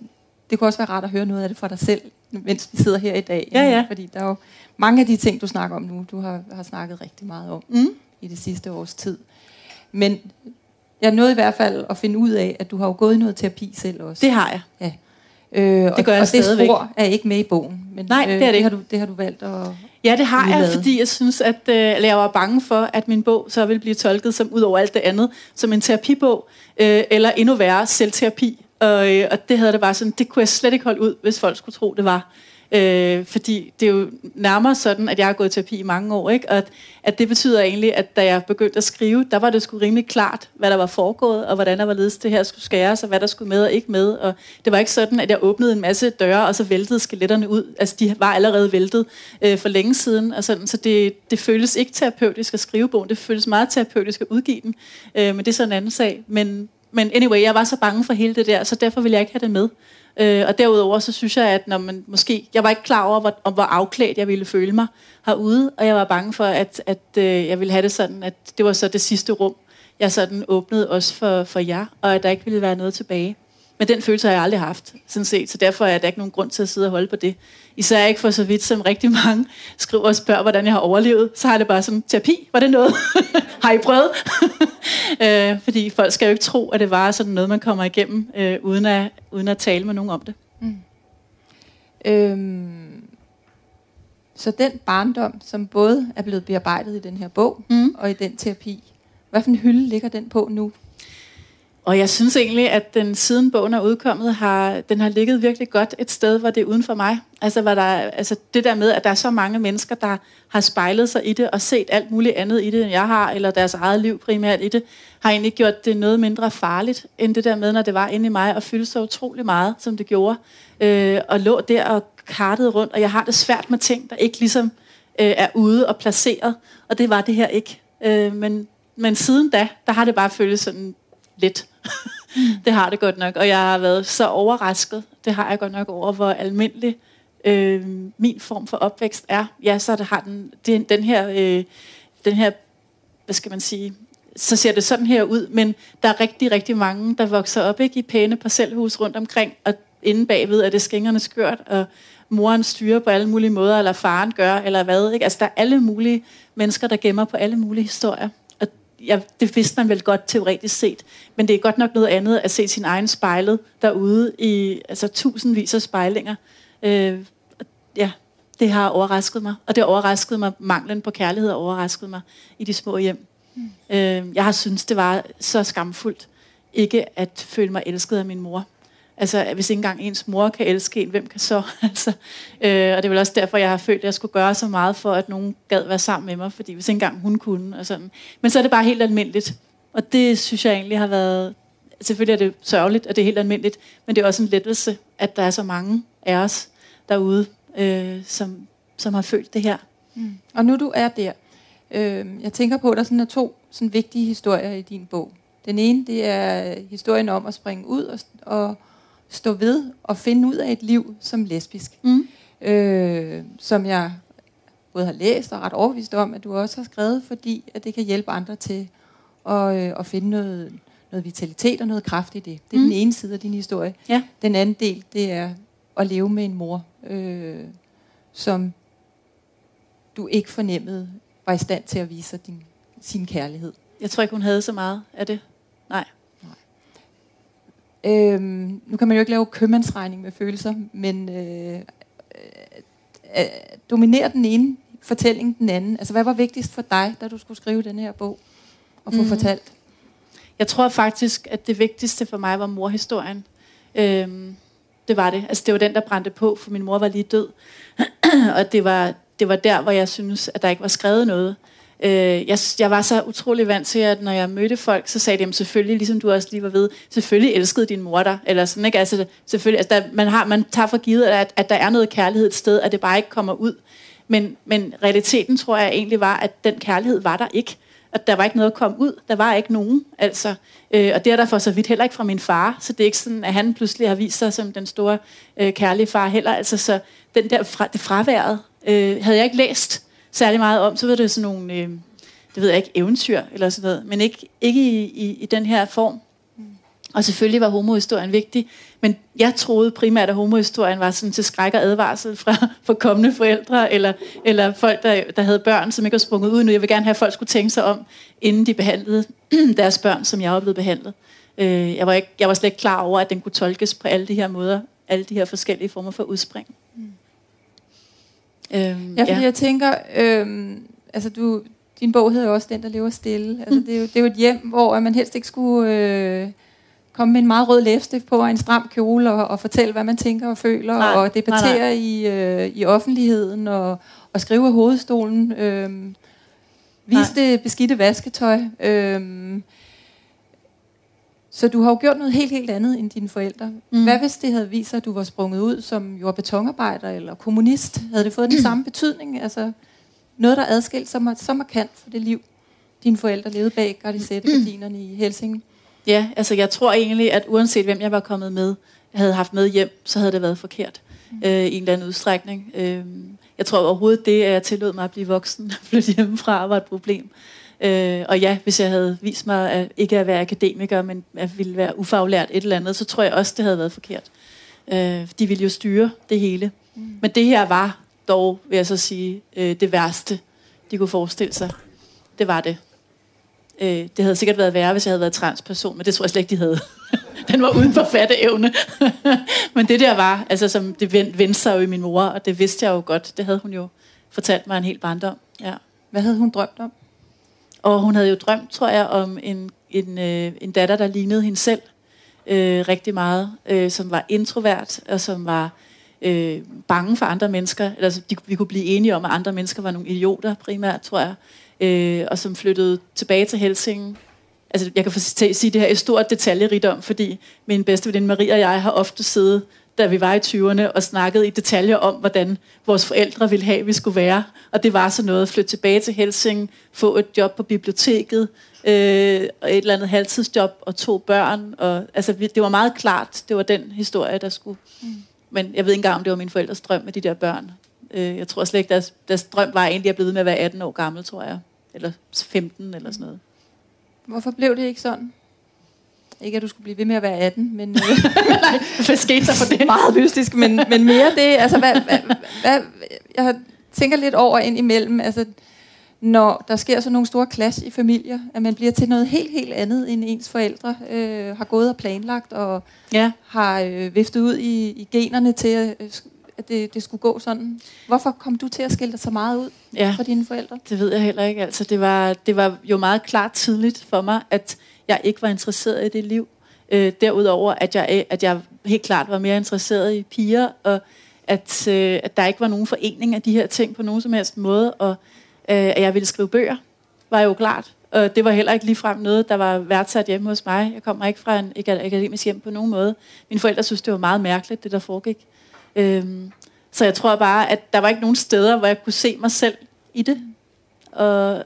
det kunne også være rart at høre noget af det fra dig selv, mens vi sidder her i dag. Ja, ja. Fordi der er jo mange af de ting, du snakker om nu, du har, har snakket rigtig meget om mm. i det sidste års tid. Men jeg nåede i hvert fald at finde ud af, at du har jo gået i noget terapi selv også. Det har jeg. Ja. Øh, det gør jeg og, og stadigvæk. det spor er ikke med i bogen. Men, Nej, det er det, det ikke. Har du, det har du valgt at Ja, det har jeg, fordi jeg synes, at øh, jeg var bange for, at min bog så ville blive tolket som, ud over alt det andet, som en terapibog, øh, eller endnu værre, selvterapi. Og, øh, og det havde det bare sådan, det kunne jeg slet ikke holde ud, hvis folk skulle tro, det var. Øh, fordi det er jo nærmere sådan, at jeg har gået i terapi i mange år, ikke? og at, at det betyder egentlig, at da jeg begyndte at skrive, der var det sgu rimelig klart, hvad der var foregået, og hvordan der var ledes det her skulle skæres, og hvad der skulle med og ikke med. Og det var ikke sådan, at jeg åbnede en masse døre, og så væltede skeletterne ud. Altså, de var allerede væltet øh, for længe siden, og sådan, så det, det føles ikke terapeutisk at skrive bogen, det føles meget terapeutisk at udgive den, øh, men det er sådan en anden sag. Men, men anyway, jeg var så bange for hele det der, så derfor ville jeg ikke have det med. Øh, og derudover så synes jeg, at når man måske... Jeg var ikke klar over, hvor, om hvor afklædt jeg ville føle mig herude, og jeg var bange for, at, at øh, jeg ville have det sådan, at det var så det sidste rum, jeg sådan åbnede også for, for jer, og at der ikke ville være noget tilbage. Men den følelse har jeg aldrig haft, sådan set, så derfor er der ikke nogen grund til at sidde og holde på det. Især ikke for så vidt, som rigtig mange skriver og spørger, hvordan jeg har overlevet. Så har det bare sådan, terapi, var det noget? har I prøvet? øh, fordi folk skal jo ikke tro, at det var sådan noget, man kommer igennem, øh, uden, at, uden at tale med nogen om det. Mm. Øhm, så den barndom, som både er blevet bearbejdet i den her bog, mm. og i den terapi, hvad for en hylde ligger den på nu? Og jeg synes egentlig, at den siden bogen er udkommet, har, den har ligget virkelig godt et sted, hvor det er uden for mig. Altså, hvor der, altså det der med, at der er så mange mennesker, der har spejlet sig i det og set alt muligt andet i det, end jeg har, eller deres eget liv primært i det, har egentlig gjort det noget mindre farligt, end det der med, når det var inde i mig, og fyldte så utrolig meget, som det gjorde. Øh, og lå der og kartede rundt, og jeg har det svært med ting, der ikke ligesom øh, er ude og placeret, og det var det her ikke. Øh, men, men siden da, der har det bare føltes sådan lidt. det har det godt nok, og jeg har været så overrasket, det har jeg godt nok over, hvor almindelig øh, min form for opvækst er. Ja, så det har den, den, den her, øh, den her, hvad skal man sige, så ser det sådan her ud, men der er rigtig, rigtig mange, der vokser op ikke i pæne parcelhus rundt omkring, og inde bagved er det skængerne skørt, og moren styrer på alle mulige måder, eller faren gør, eller hvad. Ikke? Altså, der er alle mulige mennesker, der gemmer på alle mulige historier ja, det vidste man vel godt teoretisk set, men det er godt nok noget andet at se sin egen spejlet derude i altså, tusindvis af spejlinger. Øh, ja, det har overrasket mig, og det har overrasket mig, manglen på kærlighed har overrasket mig i de små hjem. Mm. Øh, jeg har syntes, det var så skamfuldt ikke at føle mig elsket af min mor. Altså, hvis ikke engang ens mor kan elske en, hvem kan så? altså, øh, og det er vel også derfor, jeg har følt, at jeg skulle gøre så meget for, at nogen gad være sammen med mig, fordi hvis ikke engang hun kunne. Og sådan. Men så er det bare helt almindeligt. Og det synes jeg egentlig har været... Selvfølgelig er det sørgeligt, at det er helt almindeligt, men det er også en lettelse, at der er så mange af os derude, øh, som, som har følt det her. Mm. Og nu du er der, øh, jeg tænker på, at der sådan er to sådan vigtige historier i din bog. Den ene, det er historien om at springe ud og, og stå ved og finde ud af et liv som lesbisk. Mm. Øh, som jeg både har læst og ret overvist om, at du også har skrevet, fordi at det kan hjælpe andre til at, øh, at finde noget, noget vitalitet og noget kraft i det. Det er mm. den ene side af din historie. Ja. Den anden del, det er at leve med en mor, øh, som du ikke fornemmede var i stand til at vise din, sin kærlighed. Jeg tror ikke, hun havde så meget af det. Nej. Øhm, nu kan man jo ikke lave købmandsregning med følelser, men øh, øh, øh, dominerer den ene fortælling den anden? Altså, hvad var vigtigst for dig, da du skulle skrive den her bog og få mm. fortalt? Jeg tror faktisk, at det vigtigste for mig var morhistorien. Øhm, det var det. Altså, det var den, der brændte på, for min mor var lige død. og det var, det var der, hvor jeg synes, at der ikke var skrevet noget. Øh, jeg, jeg var så utrolig vant til, at når jeg mødte folk, så sagde de, jamen selvfølgelig, ligesom du også lige var ved, selvfølgelig elskede din mor dig. Eller sådan, ikke? Altså, selvfølgelig, altså, der, man, har, man tager for givet, at, at der er noget kærlighed et sted, at det bare ikke kommer ud. Men, men realiteten tror jeg egentlig var, at den kærlighed var der ikke. At der var ikke noget at komme ud. Der var ikke nogen. Altså, øh, og det er der for så vidt heller ikke fra min far. Så det er ikke sådan, at han pludselig har vist sig som den store øh, kærlige far heller. Altså, så den der fra, det fraværet øh, havde jeg ikke læst særlig meget om. Så var det sådan nogle, øh, det ved jeg ikke, eventyr eller sådan noget. Men ikke, ikke i, i, i den her form. Og selvfølgelig var homohistorien vigtig, men jeg troede primært, at homohistorien var sådan til skræk og advarsel fra, for kommende forældre, eller, eller folk, der, der havde børn, som ikke var sprunget ud nu. Jeg vil gerne have, at folk skulle tænke sig om, inden de behandlede deres børn, som jeg var blevet behandlet. Øh, jeg, var ikke, jeg var slet ikke klar over, at den kunne tolkes på alle de her måder, alle de her forskellige former for udspring. Øhm, ja, fordi ja. jeg tænker, øhm, altså du, din bog hedder jo også Den, der lever stille. Altså, mm. det, er jo, det er jo et hjem, hvor man helst ikke skulle... Øh, komme med en meget rød læbestift på og en stram kjole og, og fortælle, hvad man tænker og føler, nej, og debattere nej, nej. I, øh, i offentligheden og, og skrive af hovedstolen. Øh, vise det beskidte vasketøj. Øh, så du har jo gjort noget helt, helt andet end dine forældre. Mm. Hvad hvis det havde vist sig, at du var sprunget ud som jord- betonarbejder eller kommunist? Havde det fået den samme betydning? Altså noget, der adskilte sig så markant for det liv, dine forældre levede bag gardisette-gardinerne i Helsinge? Ja, altså jeg tror egentlig, at uanset hvem jeg var kommet med, havde haft med hjem, så havde det været forkert mm. øh, i en eller anden udstrækning. Øh, jeg tror overhovedet det, at jeg tillod mig at blive voksen og flytte hjemmefra, var et problem. Øh, og ja, hvis jeg havde vist mig at ikke at være akademiker, men at ville være ufaglært et eller andet, så tror jeg også, det havde været forkert. Øh, de ville jo styre det hele. Mm. Men det her var dog, vil jeg så sige, øh, det værste, de kunne forestille sig. Det var det. Øh, det havde sikkert været værre, hvis jeg havde været transperson, men det tror jeg slet ikke, de havde. Den var uden for fatteevne. men det der var, altså som det vendte sig jo i min mor, og det vidste jeg jo godt. Det havde hun jo fortalt mig en helt barndom. Ja. Hvad havde hun drømt om? Og hun havde jo drømt, tror jeg, om en, en, øh, en datter, der lignede hende selv øh, rigtig meget, øh, som var introvert, og som var øh, bange for andre mennesker. Altså, de, vi kunne blive enige om, at andre mennesker var nogle idioter primært, tror jeg øh, og som flyttede tilbage til Helsingen. Altså, jeg kan sige det her i stort detaljerigdom, fordi min bedste veninde Maria og jeg har ofte siddet, da vi var i 20'erne, og snakket i detaljer om, hvordan vores forældre ville have, at vi skulle være. Og det var så noget at flytte tilbage til Helsingen, få et job på biblioteket, øh, og et eller andet halvtidsjob og to børn. Og, altså, det var meget klart, det var den historie, der skulle... Mm. Men jeg ved ikke engang, om det var min forældres drøm med de der børn. Øh, jeg tror slet ikke, deres, deres drøm var egentlig at blive med at være 18 år gammel, tror jeg. Eller 15 eller sådan noget. Hvorfor blev det ikke sådan? Ikke at du skulle blive ved med at være 18, men... Øh, hvad skete der for det? Meget mystisk, men, men mere det, altså hvad, hvad, hvad, jeg tænker lidt over ind imellem, altså når der sker så nogle store clash i familier, at man bliver til noget helt, helt andet, end ens forældre øh, har gået og planlagt, og ja. har øh, viftet ud i, i generne til at øh, at det, det skulle gå sådan. Hvorfor kom du til at skille dig så meget ud ja, for dine forældre? Det ved jeg heller ikke. Altså, det, var, det var jo meget klart tidligt for mig, at jeg ikke var interesseret i det liv. Øh, derudover, at jeg, at jeg helt klart var mere interesseret i piger, og at, øh, at der ikke var nogen forening af de her ting på nogen som helst måde, og øh, at jeg ville skrive bøger, var jo klart. Og det var heller ikke ligefrem noget, der var værdsat hjemme hos mig. Jeg kommer ikke fra en akademisk hjem på nogen måde. Mine forældre synes, det var meget mærkeligt, det der foregik. Øhm, så jeg tror bare, at der var ikke nogen steder, hvor jeg kunne se mig selv i det. Og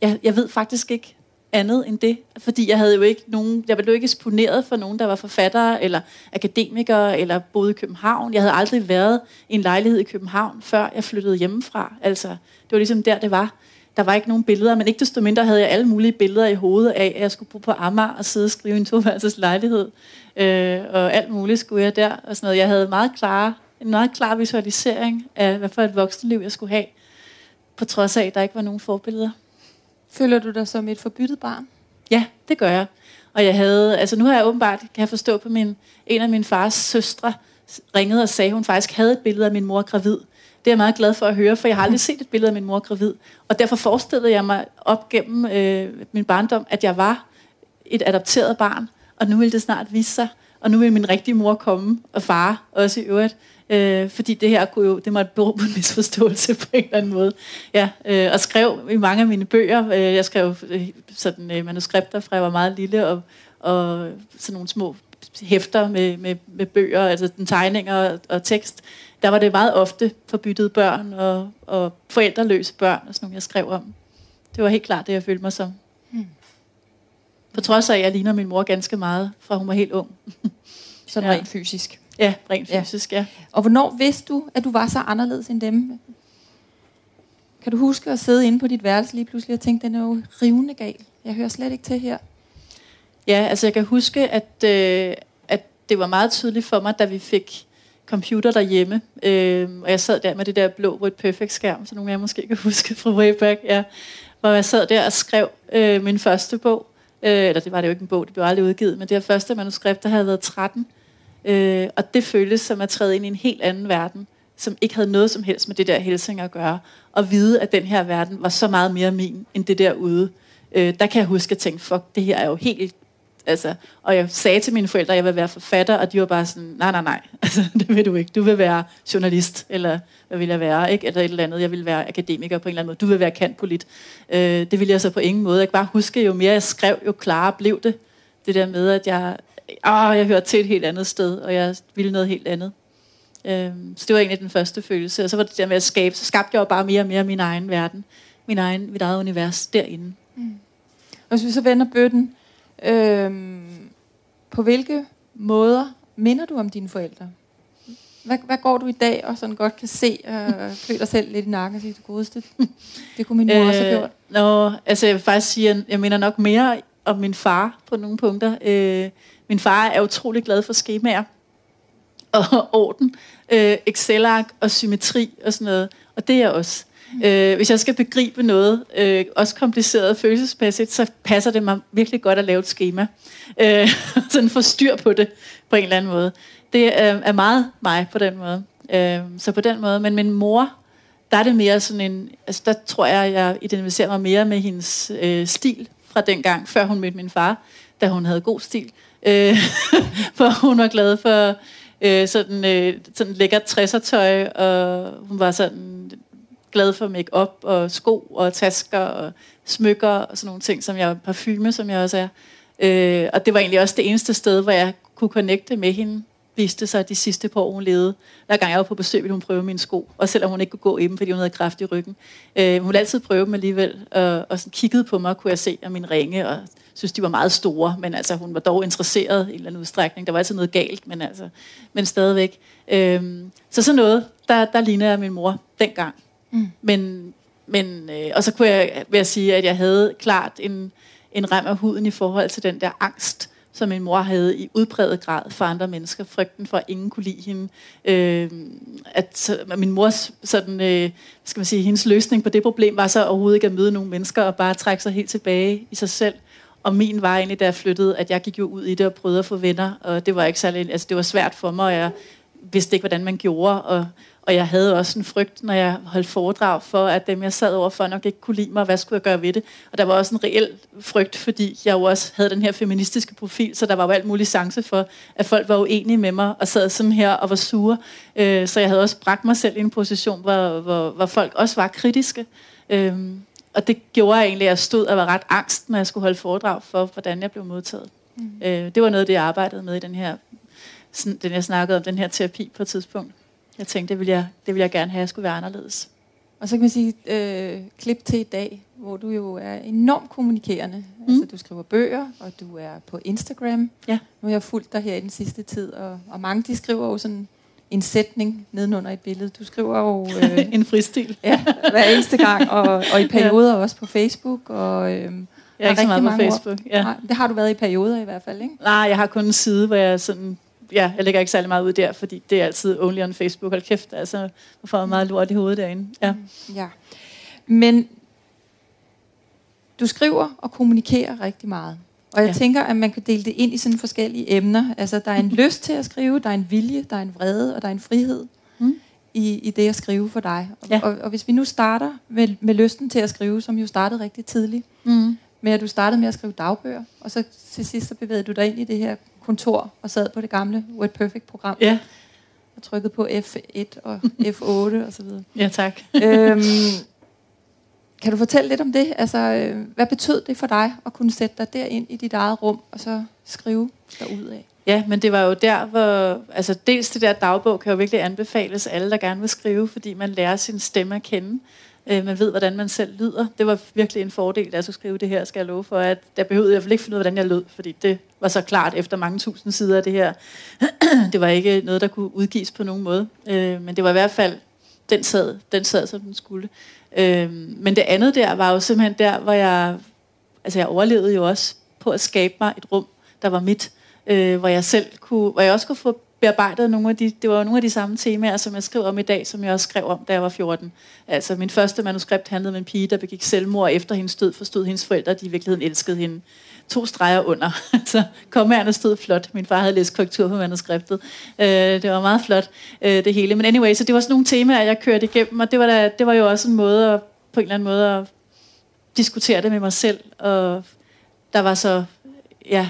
jeg, jeg ved faktisk ikke andet end det. Fordi jeg havde jo ikke nogen, jeg var jo ikke eksponeret for nogen, der var forfattere, eller akademikere, eller boede i København. Jeg havde aldrig været i en lejlighed i København, før jeg flyttede hjemmefra. Altså, det var ligesom der, det var. Der var ikke nogen billeder, men ikke desto mindre havde jeg alle mulige billeder i hovedet af, at jeg skulle bo på Amager og sidde og skrive en toværelses lejlighed øh, og alt muligt skulle jeg der. Og sådan noget. Jeg havde meget klare, en meget klar visualisering af, hvad for et voksenliv jeg skulle have, på trods af, at der ikke var nogen forbilleder. Føler du dig som et forbyttet barn? Ja, det gør jeg. Og jeg havde, altså nu har jeg åbenbart, kan jeg forstå på min, en af min fars søstre, ringede og sagde, at hun faktisk havde et billede af min mor gravid. Det er jeg meget glad for at høre, for jeg har aldrig set et billede af min mor gravid. Og derfor forestillede jeg mig op gennem øh, min barndom, at jeg var et adopteret barn og nu vil det snart vise sig, og nu vil min rigtige mor komme, og far også i øvrigt, øh, fordi det her kunne jo, det måtte bero på en misforståelse på en eller anden måde. Ja, øh, og skrev i mange af mine bøger, øh, jeg skrev øh, sådan øh, manuskripter fra jeg var meget lille, og, og sådan nogle små hæfter med, med, med bøger, altså den tegninger og, og tekst, der var det meget ofte forbyttede børn og, og forældreløse børn, og sådan nogle, jeg skrev om. Det var helt klart det, jeg følte mig som. Hmm. På trods af, at jeg ligner min mor ganske meget, fra hun var helt ung. Sådan ja. rent fysisk. Ja, rent fysisk, ja. ja. Og hvornår vidste du, at du var så anderledes end dem? Kan du huske at sidde inde på dit værelse lige pludselig og tænke, den er jo rivende gal. Jeg hører slet ikke til her. Ja, altså jeg kan huske, at, øh, at det var meget tydeligt for mig, da vi fik computer derhjemme, øh, og jeg sad der med det der blå Word Perfect skærm, så nogle af jer måske kan huske fra way back, ja, hvor jeg sad der og skrev øh, min første bog, øh, eller det var det jo ikke en bog, det blev aldrig udgivet, men det her første manuskript, der havde været 13, øh, og det føltes som at træde ind i en helt anden verden, som ikke havde noget som helst med det der Helsing at gøre, og vide, at den her verden var så meget mere min, end det derude. Øh, der kan jeg huske at tænke, fuck, det her er jo helt Altså, og jeg sagde til mine forældre, at jeg vil være forfatter, og de var bare sådan, nej, nej, nej, altså, det vil du ikke. Du vil være journalist, eller hvad vil jeg være, ikke? eller et eller andet. Jeg vil være akademiker på en eller anden måde. Du vil være kantpolit. Øh, det vil jeg så på ingen måde. Jeg kan bare huske, jo mere jeg skrev, jo klarere blev det. Det der med, at jeg, åh, jeg hørte til et helt andet sted, og jeg ville noget helt andet. Øh, så det var egentlig den første følelse. Og så var det der med at skabe, så skabte jeg jo bare mere og mere min egen verden. Min egen, mit eget univers derinde. Mm. Og hvis vi så vender bøtten Øhm, på hvilke måder minder du om dine forældre? Hvad, hvad går du i dag og sådan godt kan se og føler dig selv lidt i nakken og sige, det godeste, det kunne min mor øh, også have øh, gjort? Nå, altså jeg vil faktisk sige, at jeg minder nok mere om min far på nogle punkter. Øh, min far er utrolig glad for skemaer og orden, øh, Excel-ark og symmetri og sådan noget. Og det er jeg også. Mm. Øh, hvis jeg skal begribe noget, øh, også kompliceret følelsesmæssigt, så passer det mig virkelig godt at lave et schema. Øh, sådan få styr på det på en eller anden måde. Det er, er meget mig på den måde. Øh, så på den måde. Men min mor, der er det mere sådan en... Altså der tror jeg, jeg identificerer mig mere med hendes øh, stil fra den gang, før hun mødte min far, da hun havde god stil. Øh, for hun var glad for øh, sådan, øh, sådan lækkert 60'er tøj, og hun var sådan glad for makeup og sko og tasker og smykker og sådan nogle ting, som jeg parfume, som jeg også er. Øh, og det var egentlig også det eneste sted, hvor jeg kunne connecte med hende, viste sig de sidste par år, hun levede. Hver gang jeg var på besøg, ville hun prøve mine sko. Og selvom hun ikke kunne gå i dem, fordi hun havde kraft i ryggen. Øh, hun ville altid prøve dem alligevel. Og, og sådan kiggede på mig, kunne jeg se og min ringe, og synes, de var meget store. Men altså, hun var dog interesseret i en eller anden udstrækning. Der var altid noget galt, men, altså, men stadigvæk. Øh, så sådan noget, der, der ligner jeg min mor dengang. Mm. Men, men, øh, og så kunne jeg, vil jeg sige, at jeg havde klart en, en rem af huden i forhold til den der angst, som min mor havde i udbredet grad for andre mennesker. Frygten for, at ingen kunne lide hende. Øh, at, at min mors sådan, øh, skal man sige, hendes løsning på det problem var så overhovedet ikke at møde nogle mennesker og bare trække sig helt tilbage i sig selv. Og min var egentlig, da jeg flyttede, at jeg gik jo ud i det og prøvede at få venner, og det var ikke særlig, altså det var svært for mig, og jeg vidste ikke, hvordan man gjorde, og og jeg havde også en frygt, når jeg holdt foredrag for, at dem, jeg sad overfor, nok ikke kunne lide mig. Hvad skulle jeg gøre ved det? Og der var også en reel frygt, fordi jeg jo også havde den her feministiske profil, så der var jo alt muligt chance for, at folk var uenige med mig og sad sådan her og var sure. Øh, så jeg havde også bragt mig selv i en position, hvor, hvor, hvor folk også var kritiske. Øhm, og det gjorde egentlig, at jeg stod og var ret angst, når jeg skulle holde foredrag for, hvordan jeg blev modtaget. Mm. Øh, det var noget, det jeg arbejdede med i den her, den jeg snakkede om, den her terapi på et tidspunkt. Jeg tænkte, det ville jeg, det ville jeg gerne have, at jeg skulle være anderledes. Og så kan man sige, øh, klip til i dag, hvor du jo er enormt kommunikerende. Mm. Altså, du skriver bøger, og du er på Instagram. Ja. Nu har jeg fulgt dig her i den sidste tid, og, og mange de skriver jo sådan en sætning nedenunder et billede. Du skriver jo... Øh, en fristil. ja, hver eneste gang, og, og i perioder ja. også på Facebook. Og, øh, jeg er ikke så meget på Facebook. Ja. Nej, det har du været i perioder i hvert fald, ikke? Nej, jeg har kun en side, hvor jeg sådan ja, jeg lægger ikke særlig meget ud der, fordi det er altid only on Facebook. Hold kæft, altså, jeg får meget lort i hovedet derinde. Ja. ja. Men du skriver og kommunikerer rigtig meget. Og jeg ja. tænker, at man kan dele det ind i sådan forskellige emner. Altså, der er en lyst til at skrive, der er en vilje, der er en vrede, og der er en frihed mm. i, i det at skrive for dig. Og, ja. og, og hvis vi nu starter med, med lysten til at skrive, som jo startede rigtig tidligt, mm. Med at du startede med at skrive dagbøger, og så til sidst så bevægede du dig ind i det her kontor og sad på det gamle Word Perfect-program. Ja. Og trykkede på F1 og F8 og så videre. Ja, tak. øhm, kan du fortælle lidt om det? Altså, øh, hvad betød det for dig at kunne sætte dig derind i dit eget rum og så skrive derud af? Ja, men det var jo der, hvor... Altså, dels det der dagbog kan jo virkelig anbefales alle, der gerne vil skrive, fordi man lærer sin stemme at kende. Øh, man ved, hvordan man selv lyder. Det var virkelig en fordel, da jeg skulle skrive det her, skal jeg love for. At der behøvede jeg ikke finde ud af, hvordan jeg lød, fordi det var så klart efter mange tusind sider af det her. det var ikke noget, der kunne udgives på nogen måde. Øh, men det var i hvert fald, den sad, den sad som den skulle. Øh, men det andet der var jo simpelthen der, hvor jeg... Altså, jeg overlevede jo også på at skabe mig et rum, der var mit, øh, hvor jeg selv kunne, hvor jeg også kunne få bearbejdet nogle af de, det var nogle af de samme temaer, som jeg skrev om i dag, som jeg også skrev om, da jeg var 14. Altså, min første manuskript handlede om en pige, der begik selvmord, efter hendes død forstod hendes forældre, at de i virkeligheden elskede hende. To streger under. Altså, så kommerne stod flot. Min far havde læst korrektur på manuskriptet. Øh, det var meget flot, øh, det hele. Men anyway, så det var sådan nogle temaer, jeg kørte igennem, og det var, da, det var jo også en måde, at, på en eller anden måde, at diskutere det med mig selv. Og der var så ja,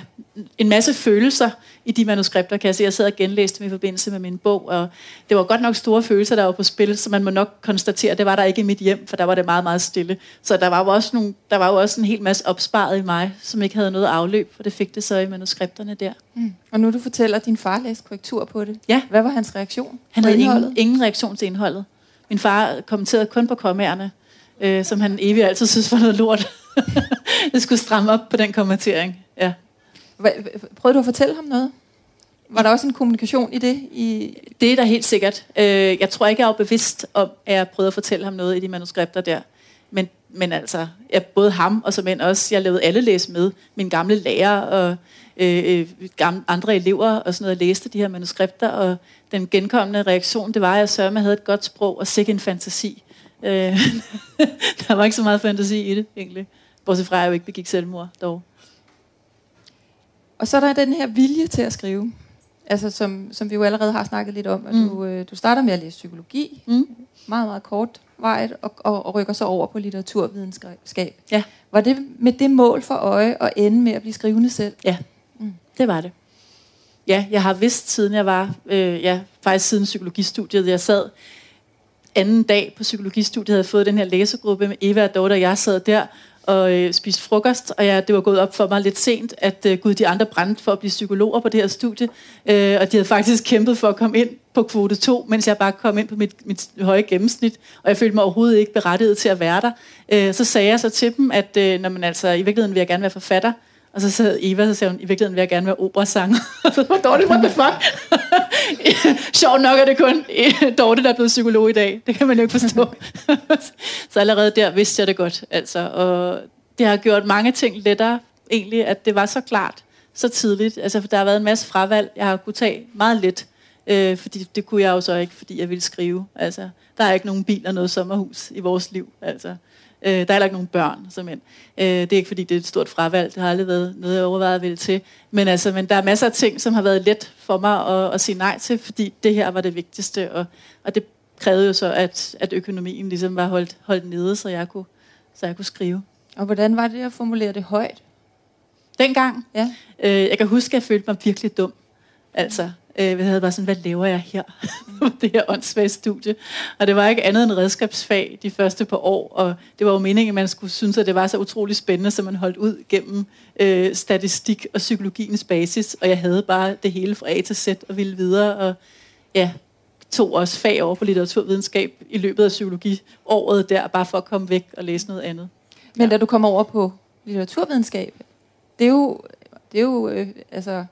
en masse følelser i de manuskripter, kan jeg se. Jeg sad og genlæste dem i forbindelse med min bog, og det var godt nok store følelser, der var på spil, så man må nok konstatere, at det var der ikke i mit hjem, for der var det meget, meget stille. Så der var jo også, nogle, der var jo også en hel masse opsparet i mig, som ikke havde noget afløb, for det fik det så i manuskripterne der. Mm. Og nu du fortæller, at din far læste korrektur på det. Ja. Hvad var hans reaktion? Han havde ingen, ingen reaktion til indholdet. Min far kommenterede kun på kommaerne, øh, som han evigt altid synes var noget lort. det skulle stramme op på den kommentering. Ja. Prøvede du at fortælle ham noget? Var der også en kommunikation i det? I det er der helt sikkert. Øh, jeg tror ikke, jeg er bevidst om, at jeg prøvede at fortælle ham noget i de manuskripter der. Men, men altså, jeg, både ham og som end også, jeg lavede alle læse med. Min gamle lærer og øh, øh gamle, andre elever og sådan noget, læste de her manuskripter. Og den genkommende reaktion, det var, at jeg sørge, havde et godt sprog og sikke en fantasi. Øh, der var ikke så meget fantasi i det, egentlig. Bortset fra, at jeg jo ikke begik selvmord dog. Og så er der den her vilje til at skrive. Altså som, som vi jo allerede har snakket lidt om. At mm. du, øh, du starter med at læse psykologi. Mm. Meget, meget kort vejt. Og, og, og rykker så over på litteraturvidenskab. Ja. Var det med det mål for øje at ende med at blive skrivende selv? Ja, mm. det var det. Ja, jeg har vidst siden jeg var, øh, ja, faktisk siden psykologistudiet, jeg sad anden dag på psykologistudiet, havde fået den her læsegruppe med Eva og Dorte, og jeg sad der, og øh, spiste frokost, og ja, det var gået op for mig lidt sent, at øh, gud, de andre brændte for at blive psykologer på det her studie, øh, og de havde faktisk kæmpet for at komme ind på kvote 2, mens jeg bare kom ind på mit, mit høje gennemsnit, og jeg følte mig overhovedet ikke berettiget til at være der. Øh, så sagde jeg så til dem, at øh, når man altså, i virkeligheden vil jeg gerne være forfatter, og så sad Eva, så sagde hun, i virkeligheden vil jeg gerne være operasanger. så var dårligt, what the fuck? Sjovt nok er det kun Dorte, der er blevet psykolog i dag. Det kan man jo ikke forstå. så allerede der vidste jeg det godt. Altså. Og det har gjort mange ting lettere, egentlig, at det var så klart, så tidligt. Altså, for der har været en masse fravalg, jeg har kunnet tage meget let. Øh, fordi det kunne jeg jo så ikke, fordi jeg ville skrive. Altså, der er ikke nogen bil og noget sommerhus i vores liv. Altså. Øh, der er heller ikke nogen børn, simpelthen. Øh, det er ikke, fordi det er et stort fravalg. Det har aldrig været noget, jeg overvejet vil til. Men, altså, men der er masser af ting, som har været let for mig at, at sige nej til, fordi det her var det vigtigste. Og, og det krævede jo så, at, at økonomien ligesom var holdt, holdt nede, så jeg, kunne, så jeg kunne skrive. Og hvordan var det at formulere det højt? Dengang? Ja. Øh, jeg kan huske, at jeg følte mig virkelig dum. Altså, Øh, jeg havde bare sådan, hvad laver jeg her på det her åndssvage studie? Og det var ikke andet end redskabsfag de første par år, og det var jo meningen, at man skulle synes, at det var så utrolig spændende, så man holdt ud gennem øh, statistik og psykologiens basis, og jeg havde bare det hele fra A til Z og ville videre, og ja, tog også fag over på litteraturvidenskab i løbet af psykologiåret der, bare for at komme væk og læse noget andet. Men ja. da du kommer over på litteraturvidenskab, det er jo, det er jo øh, altså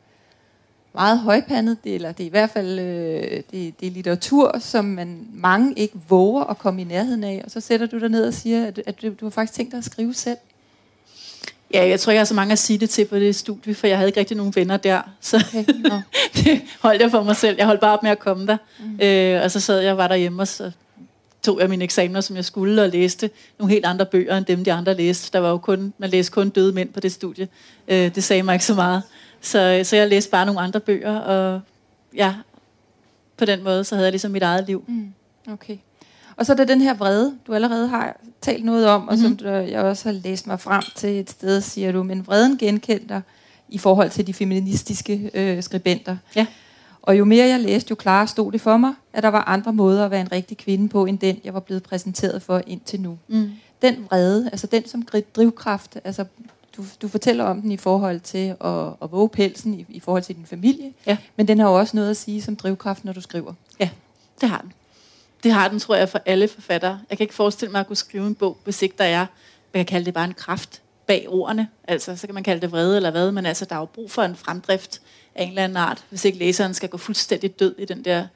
meget højpandet, det, eller det er i hvert fald øh, det, det er litteratur, som man mange ikke våger at komme i nærheden af, og så sætter du dig ned og siger, at, at du, har faktisk tænkt dig at skrive selv. Ja, jeg tror ikke, jeg har så mange at sige det til på det studie, for jeg havde ikke rigtig nogen venner der. Så okay, no. det holdt jeg for mig selv. Jeg holdt bare op med at komme der. Mm. Øh, og så sad jeg var derhjemme, og så tog jeg mine eksamener, som jeg skulle, og læste nogle helt andre bøger, end dem de andre læste. Der var jo kun, man læste kun døde mænd på det studie. Øh, det sagde mig ikke så meget. Så, så jeg læste bare nogle andre bøger, og ja, på den måde, så havde jeg ligesom mit eget liv. Mm. Okay. Og så er der den her vrede, du allerede har talt noget om, og mm-hmm. som mhm. du, jeg også har læst mig frem til et sted, siger du, men vreden genkender i forhold til de feministiske øh, skribenter. Ja. Og jo mere jeg læste, jo klarere stod det for mig, at der var andre måder at være en rigtig kvinde på, end den, jeg var blevet præsenteret for indtil nu. Mm. Den vrede, altså den som drivkraft, altså du, du fortæller om den i forhold til at, at våge pelsen, i, i forhold til din familie. Ja. Men den har jo også noget at sige som drivkraft, når du skriver. Ja, det har den. Det har den, tror jeg, for alle forfattere. Jeg kan ikke forestille mig at kunne skrive en bog, hvis ikke der er, man kan kalde det bare en kraft bag ordene. Altså, så kan man kalde det vrede eller hvad, men altså, der er jo brug for en fremdrift af en eller anden art, hvis ikke læseren skal gå fuldstændig død i den der,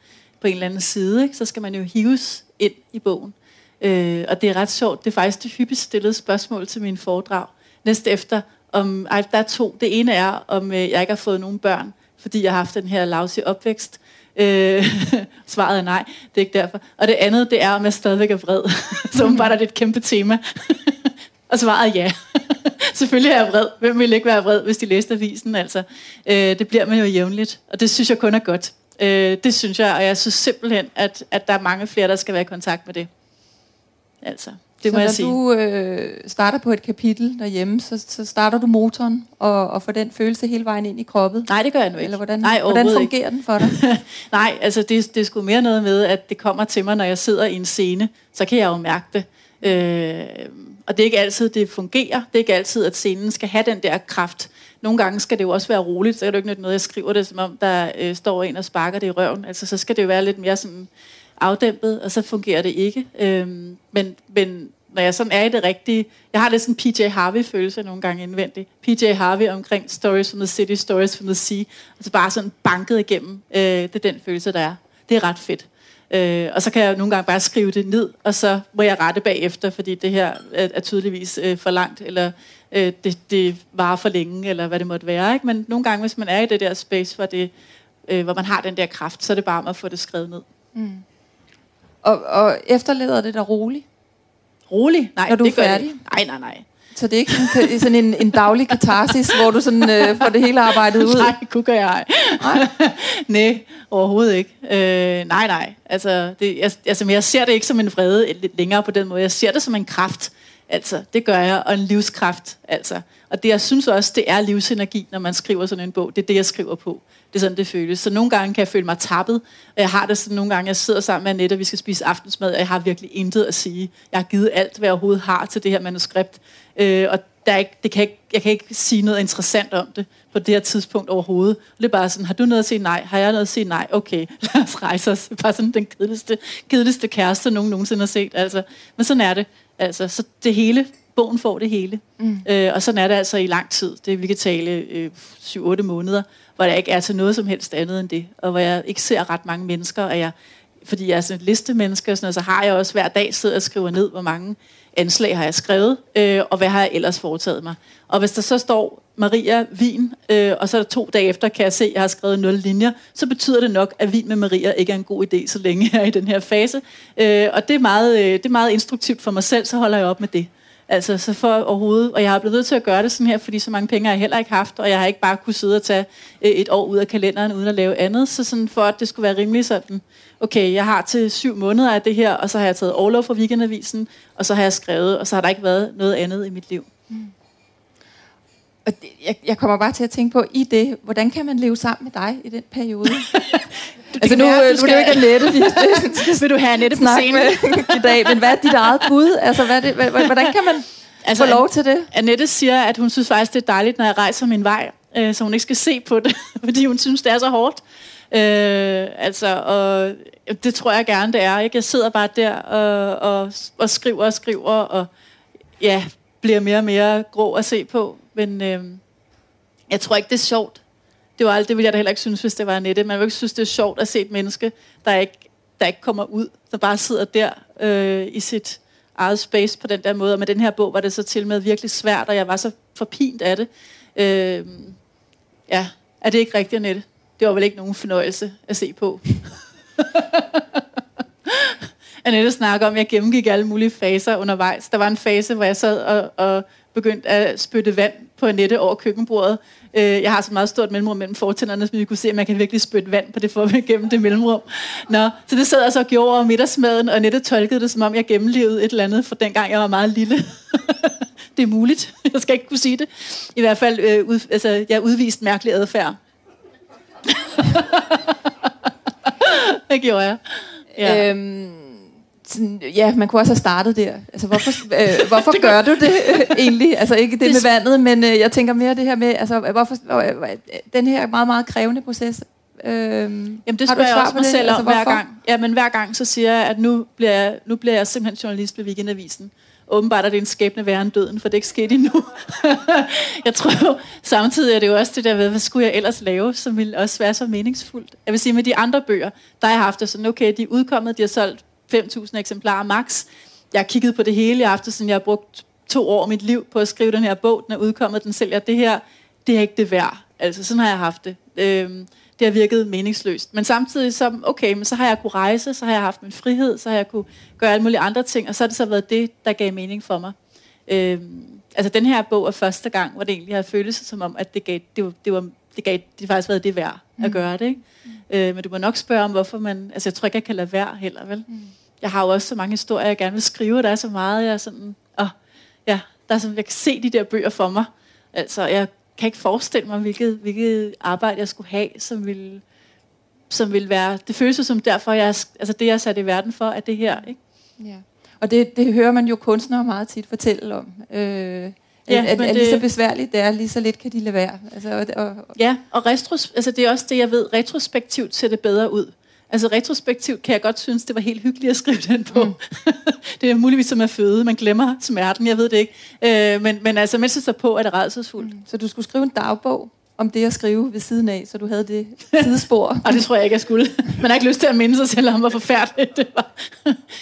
på en eller anden side, ikke? så skal man jo hives ind i bogen. Øh, og det er ret sjovt. Det er faktisk det hyppigst stillede spørgsmål til min foredrag. Næste efter, om, ej, der er to. Det ene er, om øh, jeg ikke har fået nogen børn, fordi jeg har haft den her lavsige opvækst. Øh, svaret er nej, det er ikke derfor. Og det andet, det er, om jeg stadigvæk er vred. Så bare er det et kæmpe tema. og svaret er ja. Selvfølgelig er jeg vred. Hvem ville ikke være vred, hvis de læste avisen? Altså, øh, det bliver man jo jævnligt, og det synes jeg kun er godt. Øh, det synes jeg, og jeg synes simpelthen, at, at der er mange flere, der skal være i kontakt med det. Altså, det så må jeg når sige. du øh, starter på et kapitel derhjemme, så, så starter du motoren og, og får den følelse hele vejen ind i kroppen? Nej, det gør jeg nu ikke. Eller hvordan, Nej, hvordan fungerer ikke. den for dig? Nej, altså det, det er sgu mere noget med, at det kommer til mig, når jeg sidder i en scene, så kan jeg jo mærke det. Øh, og det er ikke altid, det fungerer. Det er ikke altid, at scenen skal have den der kraft. Nogle gange skal det jo også være roligt, så er det jo ikke noget, jeg skriver det, som om der øh, står en og sparker det i røven. Altså så skal det jo være lidt mere sådan afdæmpet, og så fungerer det ikke. Øh, men, men når jeg sådan er i det rigtige, jeg har lidt sådan PJ Harvey-følelse nogle gange indvendigt. PJ Harvey omkring Stories from the City, Stories from the Sea. Altså bare sådan banket igennem. Øh, det er den følelse, der er. Det er ret fedt. Øh, og så kan jeg nogle gange bare skrive det ned, og så må jeg rette bagefter, fordi det her er, er tydeligvis øh, for langt, eller øh, det, det varer for længe, eller hvad det måtte være. Ikke? Men nogle gange, hvis man er i det der space, hvor, det, øh, hvor man har den der kraft, så er det bare om at få det skrevet ned. Mm. Og, og efterlader det dig roligt? Rolig? Nej, Når du er det gør færdig? Nej, nej, nej. Så det er ikke sådan, sådan en, en daglig katarsis, hvor du sådan, øh, får det hele arbejdet ud? Nej, kunne gør jeg Nej. nej, overhovedet ikke. Øh, nej, nej. Altså, det, jeg, altså, men jeg ser det ikke som en vrede lidt længere på den måde. Jeg ser det som en kraft. Altså, det gør jeg, og en livskraft. Altså. Og det, jeg synes også, det er livsenergi, når man skriver sådan en bog. Det er det, jeg skriver på. Det er sådan, det føles. Så nogle gange kan jeg føle mig tappet. Og jeg har det sådan nogle gange, jeg sidder sammen med Annette, og vi skal spise aftensmad, og jeg har virkelig intet at sige. Jeg har givet alt, hvad jeg overhovedet har til det her manuskript. Øh, og der er ikke, det kan ikke, jeg kan ikke sige noget interessant om det på det her tidspunkt overhovedet. Og det er bare sådan, har du noget at sige nej? Har jeg noget at sige nej? Okay, lad os rejse os. Bare sådan den kedeligste, kedeligste kæreste, nogen nogensinde har set. Altså. Men sådan er det. Altså, så det hele, bogen får det hele. Mm. Øh, og sådan er det altså i lang tid. Det vi kan tale øh, 7-8 måneder, hvor der ikke er til noget som helst andet end det. Og hvor jeg ikke ser ret mange mennesker, og jeg, fordi jeg er sådan et listemenneske, og sådan noget, så har jeg også hver dag siddet og skriver ned, hvor mange anslag har jeg skrevet, øh, og hvad har jeg ellers foretaget mig. Og hvis der så står Maria Vin, øh, og så er der to dage efter, kan jeg se, at jeg har skrevet 0 linjer, så betyder det nok, at Vin med Maria ikke er en god idé, så længe jeg er i den her fase. Øh, og det er, meget, øh, det er meget instruktivt for mig selv, så holder jeg op med det. Altså, så for overhovedet, og jeg har blevet nødt til at gøre det sådan her, fordi så mange penge har jeg heller ikke haft, og jeg har ikke bare kunne sidde og tage øh, et år ud af kalenderen, uden at lave andet. Så sådan for, at det skulle være rimelig sådan, okay, jeg har til syv måneder af det her, og så har jeg taget overlov fra weekendavisen, og så har jeg skrevet, og så har der ikke været noget andet i mit liv. Mm. Og det, jeg, jeg kommer bare til at tænke på, i det, hvordan kan man leve sammen med dig i den periode? altså nu, være, nu du er det jo skal- ikke Annette, vi skal Vil du have Annette på scenen? med i dag, men hvad er dit eget bud? Altså, hvad er det, hvordan kan man Altså, få lov til det? Annette siger, at hun synes faktisk, det er dejligt, når jeg rejser min vej, øh, så hun ikke skal se på det, fordi hun synes, det er så hårdt. Øh, altså, og det tror jeg gerne, det er. Ikke? Jeg sidder bare der og, og, og skriver og skriver, og ja, bliver mere og mere grå at se på. Men øh, jeg tror ikke, det er sjovt. Det, var, det ville jeg da heller ikke synes, hvis det var Annette. Man vil ikke synes, det er sjovt at se et menneske, der ikke, der ikke kommer ud, der bare sidder der øh, i sit eget space på den der måde. Og med den her bog var det så til med virkelig svært, og jeg var så forpint af det. Øh, ja, er det ikke rigtigt, Annette? Det var vel ikke nogen fornøjelse at se på. Annette snakker om, at jeg gennemgik alle mulige faser undervejs. Der var en fase, hvor jeg sad og, og begyndte at spytte vand på Annette over køkkenbordet. Øh, jeg har så meget stort mellemrum mellem fortænderne, så vi kunne se, at man kan virkelig spytte vand på det for gennem det mellemrum. Nå, så det sad jeg så og gjorde over middagsmaden, og Annette tolkede det, som om jeg gennemlevede et eller andet, for dengang jeg var meget lille. det er muligt. Jeg skal ikke kunne sige det. I hvert fald, øh, ud, altså, jeg udviste mærkelig adfærd. det gjorde jeg. Ja. Øhm, sådan, ja, man kunne også have startet der. Altså, hvorfor, øh, hvorfor gør du det egentlig? Altså, ikke det, det med vandet, men øh, jeg tænker mere det her med, altså, hvorfor, øh, den her meget, meget krævende proces. Øh, Jamen, det spørger jeg også mig selv altså, hver gang. Ja, men hver gang så siger jeg, at nu bliver jeg, nu bliver jeg simpelthen journalist ved Weekendavisen åbenbart er det en skæbne værre end døden, for det er ikke sket endnu. jeg tror samtidig er det jo også det der ved, hvad skulle jeg ellers lave, som ville også være så meningsfuldt. Jeg vil sige, med de andre bøger, der har jeg haft det sådan, okay, de er udkommet, de har solgt 5.000 eksemplarer max. Jeg har kigget på det hele, i aften, siden jeg har brugt to år af mit liv på at skrive den her bog, den er udkommet, den sælger det her, det er ikke det værd. Altså, sådan har jeg haft det. Øhm, det har virket meningsløst. Men samtidig så, okay, men så har jeg kunne rejse, så har jeg haft min frihed, så har jeg kunne gøre alle mulige andre ting, og så har det så været det, der gav mening for mig. Øhm, altså den her bog er første gang, hvor det egentlig har føltes som om, at det gav, det var, det var, det gav, det faktisk været det værd at mm. gøre det. Ikke? Mm. Øh, men du må nok spørge om, hvorfor man, altså jeg tror ikke, jeg kan lade være heller, vel? Mm. Jeg har jo også så mange historier, jeg gerne vil skrive, der er så meget, jeg er sådan, åh, ja, der er sådan, jeg kan se de der bøger for mig. Altså, jeg kan ikke forestille mig, hvilket, hvilket arbejde jeg skulle have, som ville, som ville være... Det føles som derfor, jeg, altså det, jeg er sat i verden for, at det her. Ikke? Ja. Og det, det hører man jo kunstnere meget tit fortælle om. Øh, ja, at, at, at lige så besværligt det er, lige så lidt kan de lade være. Altså, og, og, ja, og retros, altså det er også det, jeg ved. Retrospektivt ser det bedre ud. Altså retrospektivt kan jeg godt synes, det var helt hyggeligt at skrive den på. Mm. det er muligvis som at føde. Man glemmer smerten, jeg ved det ikke. Øh, men, men altså, mens det står på, er det redselsfuldt. Mm. Så du skulle skrive en dagbog om det at skrive ved siden af, så du havde det sidespor. og det tror jeg ikke, jeg skulle. Man har ikke lyst til at minde sig selv om, hvor forfærdeligt det var.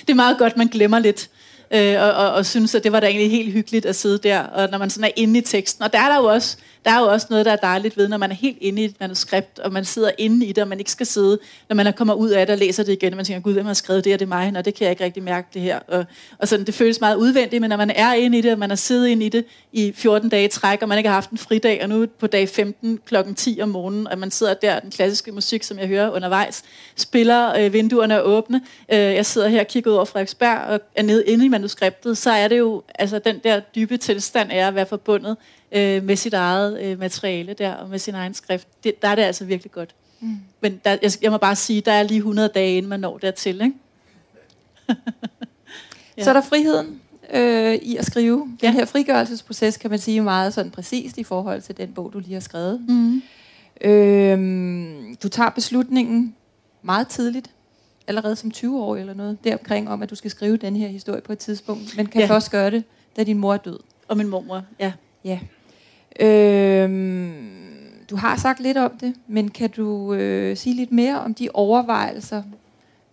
det er meget godt, man glemmer lidt. Øh, og, og, og synes, at det var da egentlig helt hyggeligt at sidde der, og når man sådan er inde i teksten. Og der er der jo også der er jo også noget, der er dejligt ved, når man er helt inde i et manuskript, og man sidder inde i det, og man ikke skal sidde, når man kommer ud af det og læser det igen, og man tænker, gud, hvem har skrevet det, og det er mig, og det kan jeg ikke rigtig mærke det her. Og, og sådan, det føles meget udvendigt, men når man er inde i det, og man har siddet inde i det i 14 dage træk, og man ikke har haft en fridag, og nu på dag 15 klokken 10 om morgenen, og man sidder der, den klassiske musik, som jeg hører undervejs, spiller, øh, vinduerne er åbne, øh, jeg sidder her og kigger ud over Frederiksberg, og er nede inde i manuskriptet, så er det jo altså den der dybe tilstand af at være forbundet øh, med sit eget øh, materiale der, og med sin egen skrift, det, der er det altså virkelig godt. Mm. Men der, jeg, jeg må bare sige, der er lige 100 dage, inden man når dertil. Ikke? ja. Så er der friheden øh, i at skrive. Ja. Den her frigørelsesproces kan man sige meget sådan præcist i forhold til den bog, du lige har skrevet. Mm. Øh, du tager beslutningen meget tidligt, allerede som 20 år eller noget, deromkring om, at du skal skrive den her historie på et tidspunkt, men kan ja. først gøre det, da din mor er død. Og min mormor, ja. Ja. Øhm, du har sagt lidt om det, men kan du øh, sige lidt mere om de overvejelser,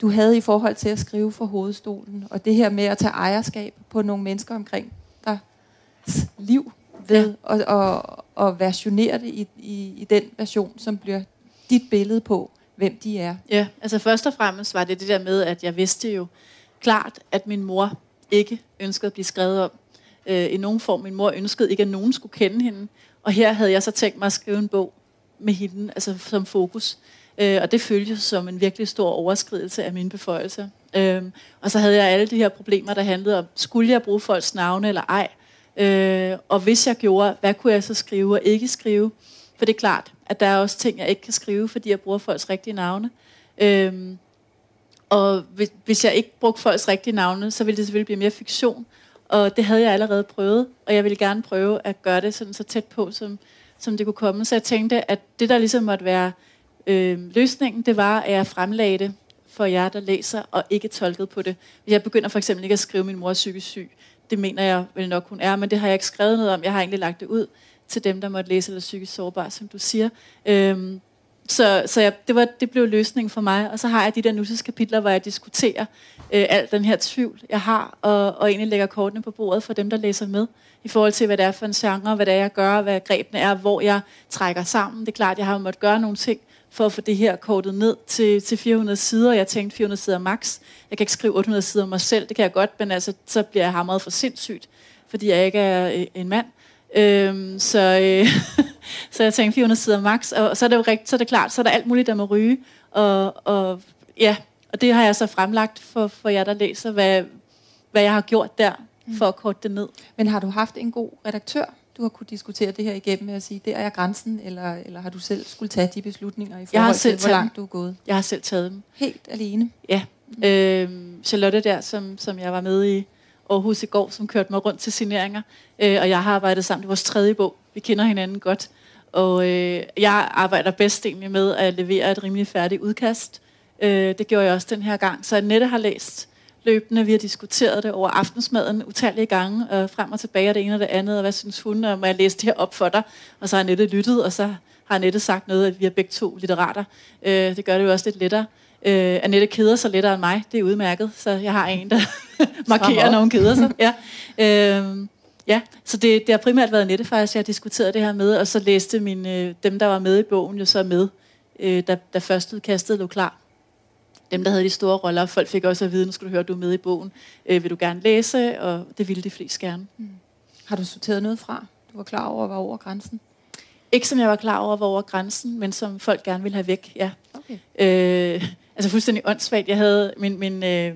du havde i forhold til at skrive for hovedstolen, og det her med at tage ejerskab på nogle mennesker omkring dig liv ved ja. at, at, at versionere det i, i, i den version, som bliver dit billede på, hvem de er. Ja, altså først og fremmest var det det der med, at jeg vidste jo klart, at min mor ikke ønskede at blive skrevet om øh, i nogen form. Min mor ønskede ikke, at nogen skulle kende hende. Og her havde jeg så tænkt mig at skrive en bog med hende, altså som fokus. Øh, og det føltes som en virkelig stor overskridelse af mine beføjelser. Øh, og så havde jeg alle de her problemer, der handlede om, skulle jeg bruge folks navne eller ej? Øh, og hvis jeg gjorde, hvad kunne jeg så skrive og ikke skrive? For det er klart, at der er også ting, jeg ikke kan skrive, fordi jeg bruger folks rigtige navne. Øh, og hvis jeg ikke brugte folks rigtige navne, så ville det selvfølgelig blive mere fiktion. Og det havde jeg allerede prøvet, og jeg ville gerne prøve at gøre det sådan så tæt på, som, som det kunne komme. Så jeg tænkte, at det, der ligesom måtte være øh, løsningen, det var, at jeg fremlagde det for jer, der læser, og ikke tolket på det. Hvis jeg begynder for eksempel ikke at skrive, at min mor er psykisk syg, det mener jeg vel nok, hun er, men det har jeg ikke skrevet noget om. Jeg har egentlig lagt det ud til dem, der måtte læse eller psykisk sårbar, som du siger. Øhm, så så jeg, det, var, det blev løsningen for mig. Og så har jeg de der nutidskapitler, hvor jeg diskuterer øh, al den her tvivl, jeg har, og, og egentlig lægger kortene på bordet for dem, der læser med, i forhold til, hvad det er for en genre, hvad det er, jeg gør, hvad grebene er, hvor jeg trækker sammen. Det er klart, jeg har måttet gøre nogle ting, for at få det her kortet ned til, til 400 sider. Jeg tænkte 400 sider max. Jeg kan ikke skrive 800 sider om mig selv, det kan jeg godt, men altså, så bliver jeg hamret for sindssygt, fordi jeg ikke er øh, en mand. Øhm, så, øh, så jeg tænkte 400 sider max, og så er det jo rigtigt, så er det klart, så er der alt muligt, der må ryge, og, og ja, og det har jeg så fremlagt for, for jer, der læser, hvad, hvad jeg har gjort der, mm. for at korte det ned. Men har du haft en god redaktør, du har kunne diskutere det her igennem med at sige, det er grænsen, eller, eller har du selv skulle tage de beslutninger i forhold til, hvor langt du er gået? Jeg har selv taget dem. Helt alene? Ja, Mm. Øh, Charlotte der, som, som jeg var med i Aarhus i går, som kørte mig rundt til signeringer. Øh, og jeg har arbejdet sammen. Det er vores tredje bog. Vi kender hinanden godt. Og øh, jeg arbejder bedst egentlig med at levere et rimelig færdigt udkast. Øh, det gjorde jeg også den her gang. Så Annette har læst løbende. Vi har diskuteret det over aftensmaden utallige gange, og frem og tilbage og det ene og det andet, og hvad synes hun, og må jeg læse det her op for dig? Og så har Annette lyttet, og så har Annette sagt noget, at vi er begge to litterater. Øh, det gør det jo også lidt lettere. Øh, Annette keder sig lettere end mig, det er udmærket, så jeg har en, der markerer, når hun keder sig. Ja. Øh, ja, så det, det har primært været Annette faktisk, jeg har diskuteret det her med, og så læste min, øh, dem, der var med i bogen, jo så med, øh, da, da første udkastet lå klar dem, der havde de store roller. Folk fik også at vide, nu skal du høre, du er med i bogen. Øh, vil du gerne læse? Og det ville de fleste gerne. Mm. Har du sorteret noget fra? Du var klar over, var over grænsen? Ikke som jeg var klar over, var over grænsen, men som folk gerne ville have væk, ja. Okay. Øh, altså fuldstændig åndssvagt. Jeg havde min, min øh,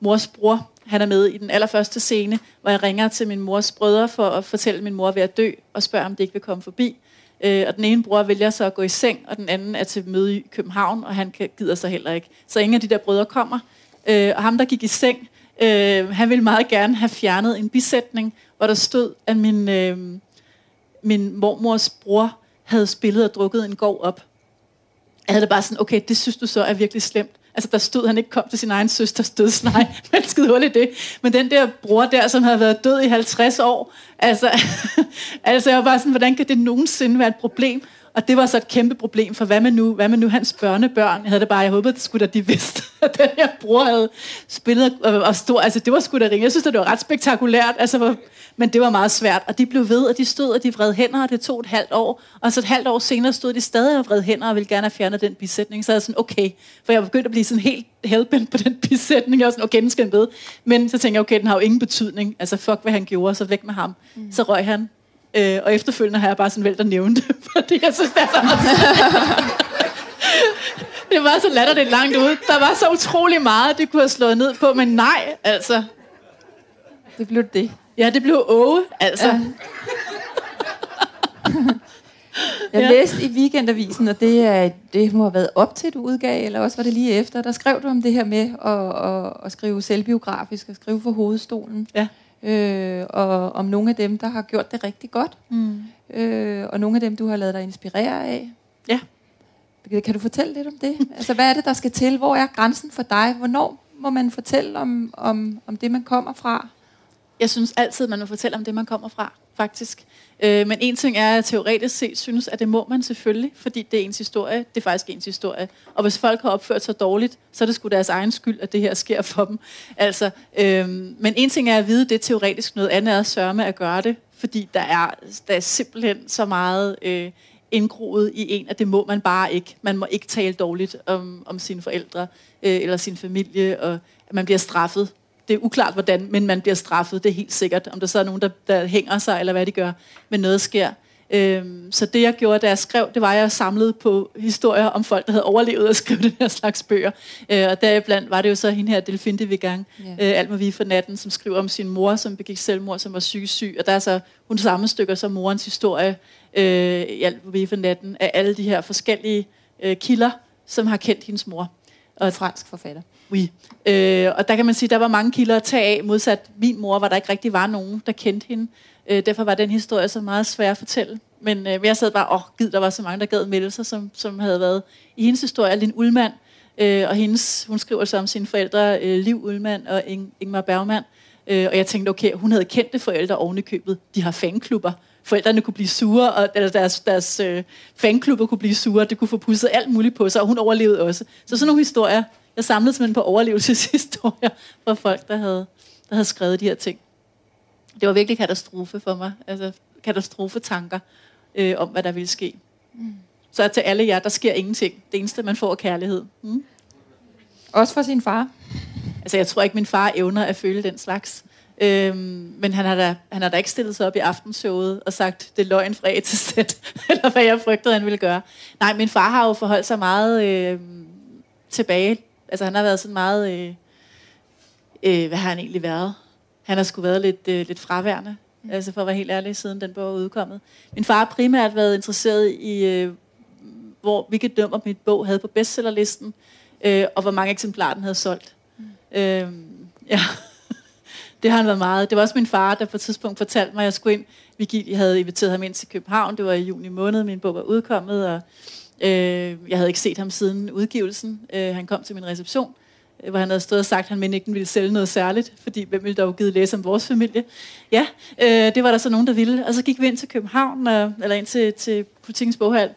mors bror, han er med i den allerførste scene, hvor jeg ringer til min mors brødre for at fortælle min mor ved at dø, og spørge, om det ikke vil komme forbi. Øh, og den ene bror vælger så at gå i seng, og den anden er til møde i København, og han gider sig heller ikke. Så ingen af de der brødre kommer. Øh, og ham, der gik i seng, øh, han ville meget gerne have fjernet en bisætning, hvor der stod, at min, øh, min mormors bror havde spillet og drukket en gård op. Jeg havde det bare sådan, okay, det synes du så er virkelig slemt. Altså, der stod, han ikke kom til sin egen søsters dødsleje, men skide hul i det. Men den der bror der, som havde været død i 50 år, altså, altså jeg var bare sådan, hvordan kan det nogensinde være et problem? Og det var så et kæmpe problem, for hvad med nu, hvad med nu hans børnebørn? Jeg havde det bare, jeg håbede, at det skulle da de vidste, at den her bror havde spillet og, og stor. Altså, det var sgu da ringe. Jeg synes, det var ret spektakulært, altså, men det var meget svært. Og de blev ved, og de stod, og de vred hænder, og det tog et halvt år. Og så et halvt år senere stod de stadig og vred hænder, og ville gerne have fjernet den bisætning. Så jeg sådan, okay, for jeg var begyndt at blive sådan helt helbent på den bisætning. Jeg var sådan, okay, den skal med. Men så tænkte jeg, okay, den har jo ingen betydning. Altså, fuck, hvad han gjorde, så væk med ham. Mm. Så røg han. Øh, og efterfølgende har jeg bare sådan valgt at nævne det, fordi jeg synes, det er så Det var så latterligt langt ud. Der var så utrolig meget, det kunne have slået ned på, men nej, altså. Det blev det. Ja, det blev åge, altså. Ja. Jeg ja. læste i weekendavisen, og det, er, det må have været op til, du udgav, eller også var det lige efter, der skrev du om det her med at, at, at skrive selvbiografisk, og skrive for hovedstolen. Ja øh, og om nogle af dem, der har gjort det rigtig godt, mm. øh, og nogle af dem, du har lavet dig inspirere af. Ja. Kan du fortælle lidt om det? Altså, hvad er det, der skal til? Hvor er grænsen for dig? Hvornår må man fortælle om, om, om det, man kommer fra? Jeg synes altid, man må fortælle om det, man kommer fra, faktisk. Øh, men en ting er, at jeg teoretisk set synes, at det må man selvfølgelig, fordi det er ens historie. Det er faktisk ens historie. Og hvis folk har opført sig dårligt, så er det sgu deres egen skyld, at det her sker for dem. Altså, øh, men en ting er at vide, det er teoretisk. Noget andet er at sørge med at gøre det, fordi der er, der er simpelthen så meget... Øh, indgroet i en, at det må man bare ikke. Man må ikke tale dårligt om, om sine forældre øh, eller sin familie, og at man bliver straffet det er uklart hvordan, men man bliver straffet, det er helt sikkert. Om der så er nogen, der, der hænger sig, eller hvad de gør, men noget sker. Øhm, så det jeg gjorde, da jeg skrev, det var, at jeg samlede på historier om folk, der havde overlevet at skrive den her slags bøger. Øh, og deriblandt var det jo så hende her, Delphine de Vigang, yeah. øh, Alt må vi for natten, som skriver om sin mor, som begik selvmord, som var syg syg. Og der er så, hun sammenstykker så morens historie øh, i Alt må vi for natten, af alle de her forskellige øh, kilder, som har kendt hendes mor. Og fransk forfatter. Oui. Øh, og der kan man sige, der var mange kilder at tage af, modsat min mor, hvor der ikke rigtig var nogen, der kendte hende. Øh, derfor var den historie så meget svær at fortælle. Men øh, jeg sad bare, åh oh, gid, der var så mange, der gad melde sig, som, som havde været i hendes historie. Lin Ullmann, øh, og hendes, hun skriver så om sine forældre, øh, Liv Ullmann og Ing, Ingmar Bergman. Øh, og jeg tænkte, okay, hun havde kendte forældre oven i købet. De har fanklubber. Forældrene kunne blive sure, og, eller deres, deres øh, fanklubber kunne blive sure. Det kunne få pusset alt muligt på sig, og hun overlevede også. Så sådan nogle historier, jeg samlede simpelthen på overlevelseshistorier fra folk, der havde, der havde skrevet de her ting. Det var virkelig katastrofe for mig. Altså katastrofetanker øh, om, hvad der ville ske. Mm. Så til alle jer, der sker ingenting. Det eneste, man får, er kærlighed. Mm. Også for sin far? Altså, jeg tror ikke, min far evner at føle den slags. Øhm, men han har, da, han har da ikke stillet sig op i aftenshowet og sagt, det er løgn fra A til Z, eller hvad jeg frygtede, han ville gøre. Nej, min far har jo forholdt sig meget øh, tilbage Altså han har været sådan meget... Øh, øh, hvad har han egentlig været? Han har sgu været lidt, øh, lidt fraværende, mm. altså for at være helt ærlig, siden den bog er udkommet. Min far har primært været interesseret i, øh, hvor, hvilket nummer mit bog havde på bestsellerlisten. øh, og hvor mange eksemplarer den havde solgt. Mm. Øh, ja, det har han været meget. Det var også min far, der på et tidspunkt fortalte mig, at jeg skulle ind. Vi gik, jeg havde inviteret ham ind til København. Det var i juni måned, min bog var udkommet, og øh, jeg havde ikke set ham siden udgivelsen. Øh, han kom til min reception, øh, hvor han havde stået og sagt, at han ikke ville sælge noget særligt, fordi hvem ville dog givet læse om vores familie? Ja, øh, det var der så nogen, der ville. Og så gik vi ind til København, og, eller ind til, til politikens boghal,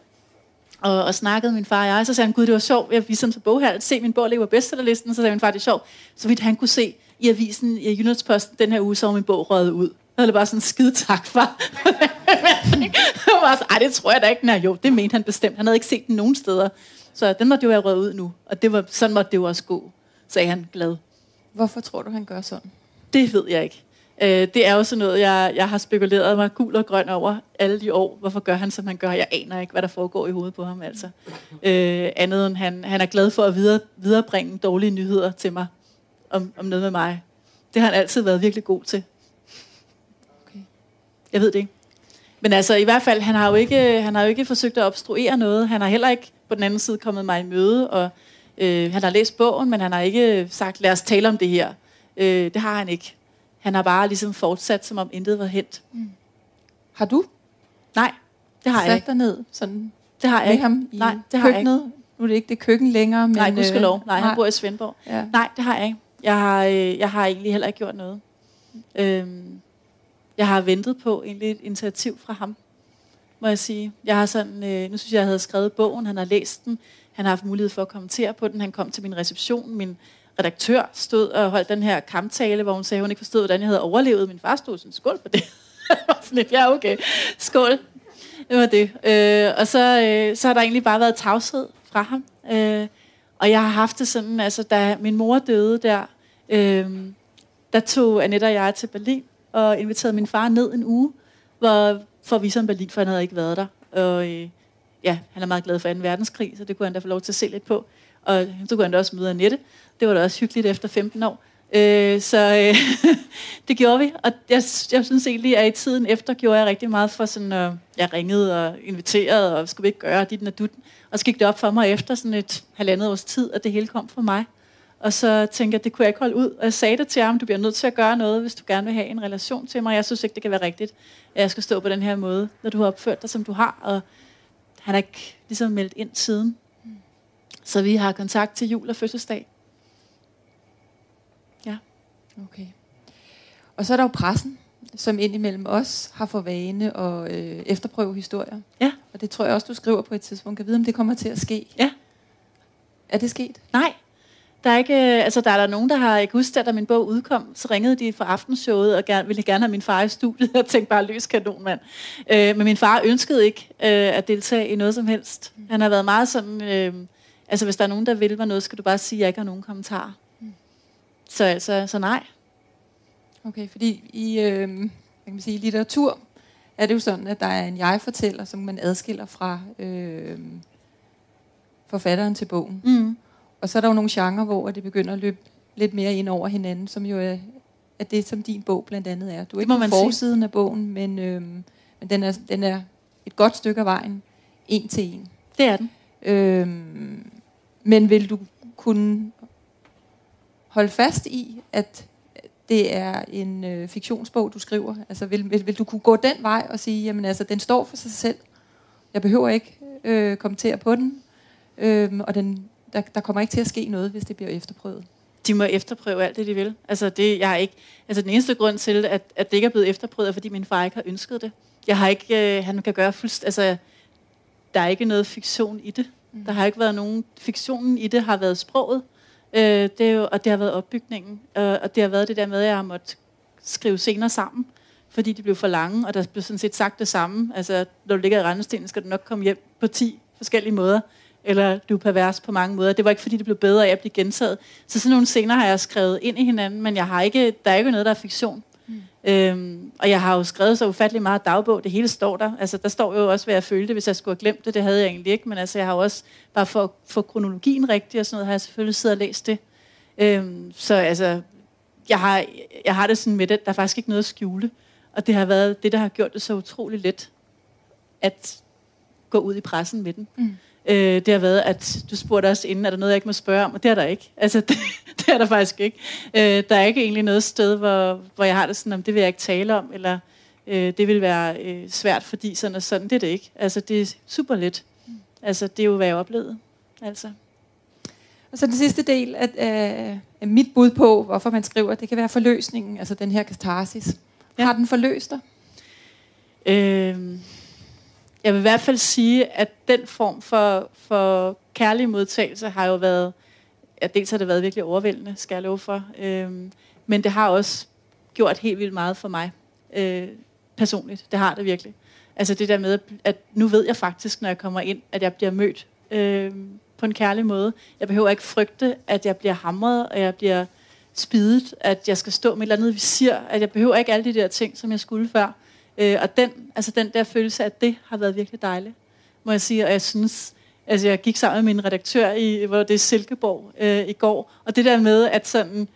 og, og snakkede min far og jeg. Så sagde han, gud, det var sjovt. Jeg viste ham til boghal, Se, min bog ligger på bestsellerlisten. Så sagde min far, det er sjovt. Så vidt han kunne se i avisen i Jyllandsposten den her uge, så var min bog røget ud. Så det bare sådan, skide tak, far. var så, Ej, det tror jeg da ikke. Nej, jo, det mente han bestemt. Han havde ikke set den nogen steder. Så den måtte jo være røget ud nu. Og det var, sådan måtte det jo også gå, sagde han glad. Hvorfor tror du, han gør sådan? Det ved jeg ikke. Øh, det er jo sådan noget, jeg, jeg har spekuleret mig gul og grøn over alle de år. Hvorfor gør han, som han gør? Jeg aner ikke, hvad der foregår i hovedet på ham. Altså. Øh, andet end han, han er glad for at videre, viderebringe dårlige nyheder til mig om, om noget med mig. Det har han altid været virkelig god til. Okay. Jeg ved det ikke. Men altså, i hvert fald, han har, jo ikke, han har jo ikke forsøgt at obstruere noget. Han har heller ikke på den anden side kommet mig i møde, og øh, han har læst bogen, men han har ikke sagt, lad os tale om det her. Øh, det har han ikke. Han har bare ligesom fortsat, som om intet var hent. Mm. Har du? Nej, det har jeg ikke. dig ned sådan det har jeg ikke. ham i Nej, det har køkkenet? jeg ikke. Nu er det ikke det køkken længere, men... Nej, lov. Øh, nej, han bor i Svendborg. Ja. Nej, det har jeg ikke. Jeg har, øh, jeg har egentlig heller ikke gjort noget. Øhm, jeg har ventet på egentlig et initiativ fra ham, må jeg sige. Jeg har sådan, øh, nu synes jeg, jeg havde skrevet bogen, han har læst den, han har haft mulighed for at kommentere på den, han kom til min reception, min redaktør stod og holdt den her kamptale, hvor hun sagde, at hun ikke forstod, hvordan jeg havde overlevet. Min far stod sådan, skål på det. sådan lidt, ja okay, skål. Det var det. Øh, og så, øh, så har der egentlig bare været tavshed fra ham. Øh, og jeg har haft det sådan, altså da min mor døde der, øh, der tog Annette og jeg til Berlin og inviterede min far ned en uge, hvor, for at vise ham Berlin, for han havde ikke været der. Og øh, ja, han er meget glad for 2. verdenskrig, så det kunne han da få lov til at se lidt på. Og så kunne han da også møde Annette. Det var da også hyggeligt efter 15 år. Øh, så øh, det gjorde vi, og jeg, jeg synes egentlig, at i tiden efter gjorde jeg rigtig meget for sådan, øh, jeg ringede og inviterede, og skulle vi ikke gøre dit og dutten. Og så gik det op for mig efter sådan et halvandet års tid, at det hele kom fra mig. Og så tænkte jeg, at det kunne jeg ikke holde ud. Og jeg sagde det til ham, du bliver nødt til at gøre noget, hvis du gerne vil have en relation til mig. Jeg synes ikke, det kan være rigtigt, at jeg skal stå på den her måde, når du har opført dig, som du har. Og han har ikke ligesom meldt ind siden. Så vi har kontakt til jul og fødselsdag. Ja. Okay. Og så er der jo pressen, som indimellem os har for vane at øh, efterprøve historier. Ja. Og det tror jeg også, du skriver på et tidspunkt. Kan vide, om det kommer til at ske? Ja. Er det sket? Nej. Der er ikke, øh, altså der er der nogen, der har, ikke huske, at da min bog udkom, så ringede de fra aftenshowet og gerne, ville gerne have min far i studiet. Jeg tænkte bare, løs kanon, mand. Øh, men min far ønskede ikke øh, at deltage i noget som helst. Han har været meget sådan, øh, altså hvis der er nogen, der vil mig noget, skal du bare sige, at jeg ikke har nogen kommentarer. Mm. Så altså, så nej. Okay, fordi i, øh, kan man sige, litteratur er det jo sådan, at der er en jeg-fortæller, som man adskiller fra øh, forfatteren til bogen. Mm. Og så er der jo nogle genrer, hvor det begynder at løbe lidt mere ind over hinanden, som jo er, er det, som din bog blandt andet er. Du er ikke på forsiden sige. af bogen, men, øh, men den, er, den er et godt stykke af vejen, en til en. Det er den. Øh, men vil du kunne holde fast i, at det er en øh, fiktionsbog, du skriver? Altså, vil, vil, vil du kunne gå den vej og sige, jamen altså, den står for sig selv. Jeg behøver ikke øh, kommentere på den, øh, og den, der, der kommer ikke til at ske noget, hvis det bliver efterprøvet. De må efterprøve alt det, de vil. Altså, det, jeg har ikke, altså den eneste grund til, at, at det ikke er blevet efterprøvet, er, fordi min far ikke har ønsket det. Jeg har ikke, øh, han kan gøre fuldst, altså, der er ikke noget fiktion i det. Mm. Der har ikke været nogen, fiktionen i det har været sproget. Øh, det er jo, og det har været opbygningen. Øh, og det har været det der med, at jeg har måttet skrive scener sammen, fordi de blev for lange, og der blev sådan set sagt det samme. Altså, når du ligger i rendestenen, skal du nok komme hjem på 10 forskellige måder, eller du er pervers på mange måder. Det var ikke, fordi det blev bedre af at blive gentaget. Så sådan nogle scener har jeg skrevet ind i hinanden, men jeg har ikke, der er ikke noget, der er fiktion. Øhm, og jeg har jo skrevet så ufattelig meget dagbog, det hele står der. Altså, der står jo også, hvad jeg følte, hvis jeg skulle have glemt det. Det havde jeg egentlig ikke, men altså, jeg har jo også, bare for at få kronologien rigtig og sådan noget, har jeg selvfølgelig siddet og læst det. Øhm, så altså, jeg har, jeg har det sådan med det, der er faktisk ikke noget at skjule. Og det har været det, der har gjort det så utroligt let at gå ud i pressen med den. Mm. Øh, det har været, at du spurgte også inden, er der noget, jeg ikke må spørge om? Og det er der ikke. Altså, det, det er der faktisk ikke. Øh, der er ikke egentlig noget sted, hvor, hvor jeg har det sådan, om det vil jeg ikke tale om, eller øh, det vil være øh, svært, fordi sådan og sådan. Det er det ikke. Altså, det er super let. Altså, det er jo, hvad jeg oplevede. Altså. Og så den sidste del af, af, af mit bud på, hvorfor man skriver, det kan være forløsningen, altså den her katarsis. Ja. Har den forløst dig? Øh, jeg vil i hvert fald sige, at den form for, for kærlig modtagelse har jo været, ja, dels har det været virkelig overvældende, skal jeg love for, øh, men det har også gjort helt vildt meget for mig øh, personligt. Det har det virkelig. Altså det der med, at nu ved jeg faktisk, når jeg kommer ind, at jeg bliver mødt øh, på en kærlig måde. Jeg behøver ikke frygte, at jeg bliver hamret, og jeg bliver spidet, at jeg skal stå med et eller andet visir, at jeg behøver ikke alle de der ting, som jeg skulle før. Øh, og den, altså den der følelse af det har været virkelig dejligt, må jeg sige. Og jeg synes, altså jeg gik sammen med min redaktør i, hvor det er Silkeborg øh, i går, og det der med, at sådan,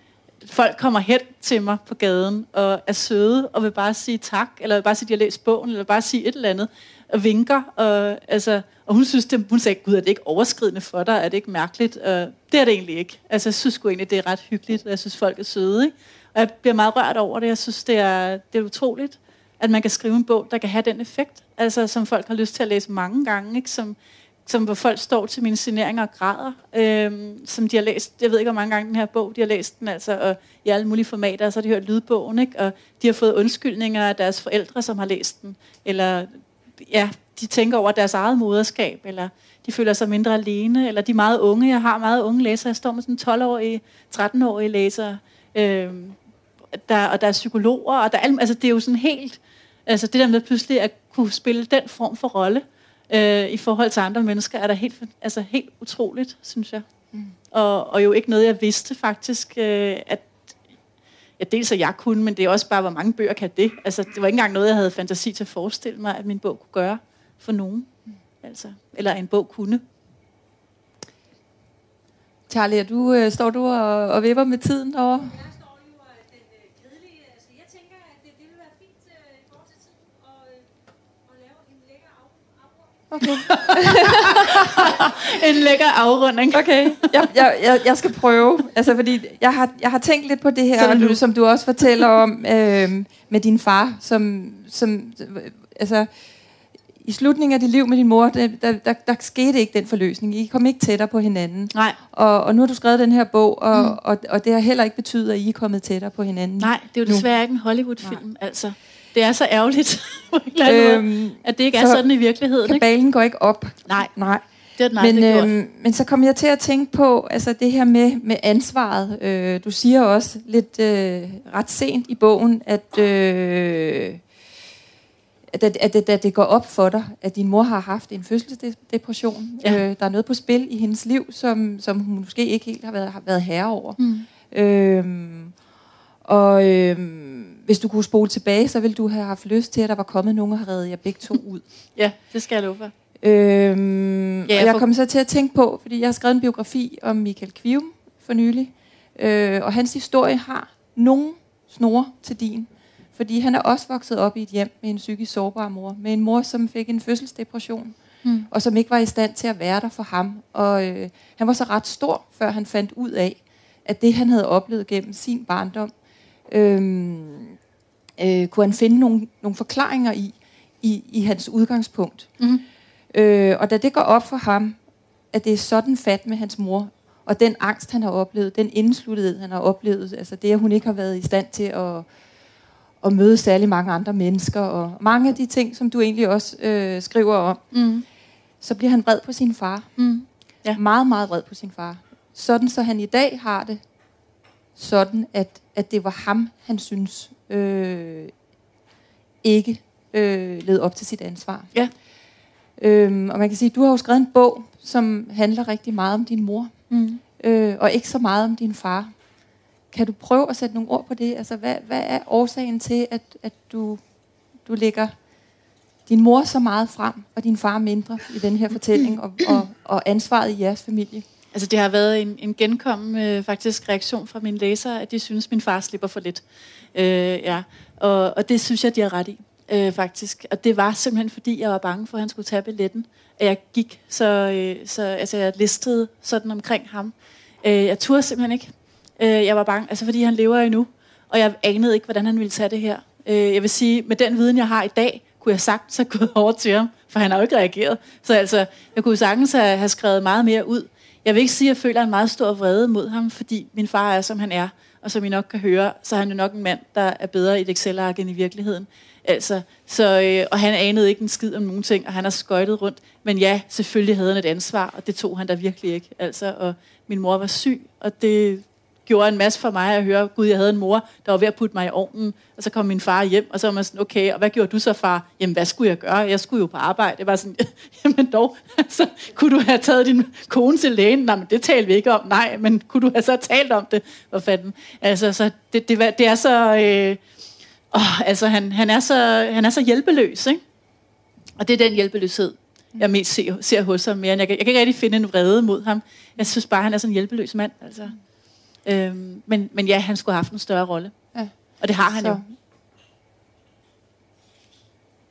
folk kommer hen til mig på gaden og er søde og vil bare sige tak, eller vil bare sige, at de har læst bogen, eller bare sige et eller andet, og vinker. Og, altså, og hun synes, det, hun sagde, gud, er det ikke overskridende for dig? Er det ikke mærkeligt? Og det er det egentlig ikke. Altså, jeg synes egentlig, det er ret hyggeligt, og jeg synes, folk er søde. Ikke? Og jeg bliver meget rørt over det. Jeg synes, det er, det er utroligt, at man kan skrive en bog, der kan have den effekt. Altså, som folk har lyst til at læse mange gange. Ikke? Som, som hvor folk står til mine signeringer og græder, øhm, som de har læst, jeg ved ikke, hvor mange gange den her bog, de har læst den, altså, og i alle mulige formater, og så har de hørt lydbogen, ikke? og de har fået undskyldninger af deres forældre, som har læst den, eller ja, de tænker over deres eget moderskab, eller de føler sig mindre alene, eller de er meget unge, jeg har meget unge læsere, jeg står med sådan 12-årige, 13-årige læsere, øhm, der, og der er psykologer, og der er, altså det er jo sådan helt, altså det der med pludselig at kunne spille den form for rolle, øh, i forhold til andre mennesker, er der helt, altså helt utroligt, synes jeg. Mm. Og, og jo ikke noget, jeg vidste faktisk, øh, at ja, dels at jeg kunne, men det er også bare, hvor mange bøger kan det. Altså, det var ikke engang noget, jeg havde fantasi til at forestille mig, at min bog kunne gøre for nogen. Mm. Altså, eller en bog kunne. Charlie, du, øh, står du og, og vipper med tiden derovre? Okay. en lækker afrunding. Okay, jeg, jeg, jeg, jeg skal prøve. Altså, fordi jeg har, jeg har tænkt lidt på det her, du. som du også fortæller om øh, med din far, som, som altså, i slutningen af dit liv med din mor, der, der, der, der skete ikke den forløsning. I kom ikke tættere på hinanden. Nej. Og, og nu har du skrevet den her bog, og, mm. og, og det har heller ikke betydet, at I er kommet tættere på hinanden. Nej, det er jo desværre nu. ikke en Hollywood-film, Nej. altså. Det er så ærgerligt, øhm, at det ikke er sådan i virkeligheden. Kabalen ikke? går ikke op. Nej. Nej. Det er den men, øhm, men så kom jeg til at tænke på altså det her med, med ansvaret. Øh, du siger også lidt øh, ret sent i bogen, at, øh, at, at, at, at det går op for dig, at din mor har haft en fødselsdepression. Ja. Øh, der er noget på spil i hendes liv, som, som hun måske ikke helt har været, har været herre over. Mm. Øh, og øh, hvis du kunne spole tilbage, så ville du have haft lyst til, at der var kommet nogen og have reddet jer begge to ud. ja, det skal jeg love for. Øhm, ja, jeg, og jeg kom så til at tænke på, fordi jeg har skrevet en biografi om Michael Kvium for nylig, øh, og hans historie har nogen snore til din. Fordi han er også vokset op i et hjem med en psykisk sårbar mor. Med en mor, som fik en fødselsdepression. Mm. Og som ikke var i stand til at være der for ham. Og øh, han var så ret stor, før han fandt ud af, at det han havde oplevet gennem sin barndom, øh, øh, kunne han finde nogle, nogle forklaringer i, i, i hans udgangspunkt. Mm. Øh, og da det går op for ham, at det er sådan fat med hans mor, og den angst, han har oplevet, den indsluttethed, han har oplevet, altså det, at hun ikke har været i stand til at, at møde særlig mange andre mennesker, og mange af de ting, som du egentlig også øh, skriver om, mm. så bliver han vred på sin far. Mm. Ja. Meget, meget vred på sin far. Sådan, så han i dag har det sådan, at, at det var ham, han synes øh, ikke øh, led op til sit ansvar. Ja. Øhm, og man kan sige, du har jo skrevet en bog, som handler rigtig meget om din mor, mm. øh, og ikke så meget om din far. Kan du prøve at sætte nogle ord på det? Altså, hvad, hvad er årsagen til, at, at du, du lægger din mor så meget frem, og din far mindre i den her fortælling, og, og, og ansvaret i jeres familie? Altså det har været en, en genkommen øh, faktisk reaktion fra mine læsere, at de synes, at min far slipper for lidt. Øh, ja. og, og det synes jeg, de har ret i. øh, faktisk. Og det var simpelthen, fordi jeg var bange for, at han skulle tage billetten. At jeg gik, så, øh, så altså, jeg listede sådan omkring ham. Øh, jeg turde simpelthen ikke. Øh, jeg var bange, altså fordi han lever endnu. Og jeg anede ikke, hvordan han ville tage det her. Øh, jeg vil sige, med den viden, jeg har i dag, kunne jeg sagtens have gået over til ham, for han har jo ikke reageret. Så altså, jeg kunne sagtens have, have skrevet meget mere ud. Jeg vil ikke sige, at jeg føler en meget stor vrede mod ham, fordi min far er, som han er. Og som I nok kan høre, så er han jo nok en mand, der er bedre i et Excel-ark end i virkeligheden. Altså, så, øh, og han anede ikke en skid om nogen ting, og han har skøjtet rundt. Men ja, selvfølgelig havde han et ansvar, og det tog han da virkelig ikke. Altså, og min mor var syg, og det gjorde en masse for mig at høre, gud, jeg havde en mor, der var ved at putte mig i ovnen, og så kom min far hjem, og så var man sådan, okay, og hvad gjorde du så, far? Jamen, hvad skulle jeg gøre? Jeg skulle jo på arbejde. Det var sådan, jamen dog, altså, kunne du have taget din kone til lægen? Nej, men det talte vi ikke om. Nej, men kunne du have så talt om det? Hvor fanden? Altså, så det, det, det er så, øh, åh, altså, han, han, er så, han er så hjælpeløs, ikke? Og det er den hjælpeløshed, jeg mest ser, ser hos ham mere. Jeg jeg kan ikke rigtig finde en vrede mod ham. Jeg synes bare, han er sådan en hjælpeløs mand. Altså. Øhm, men, men ja, han skulle have haft en større rolle. Ja. Og det har han Så- jo.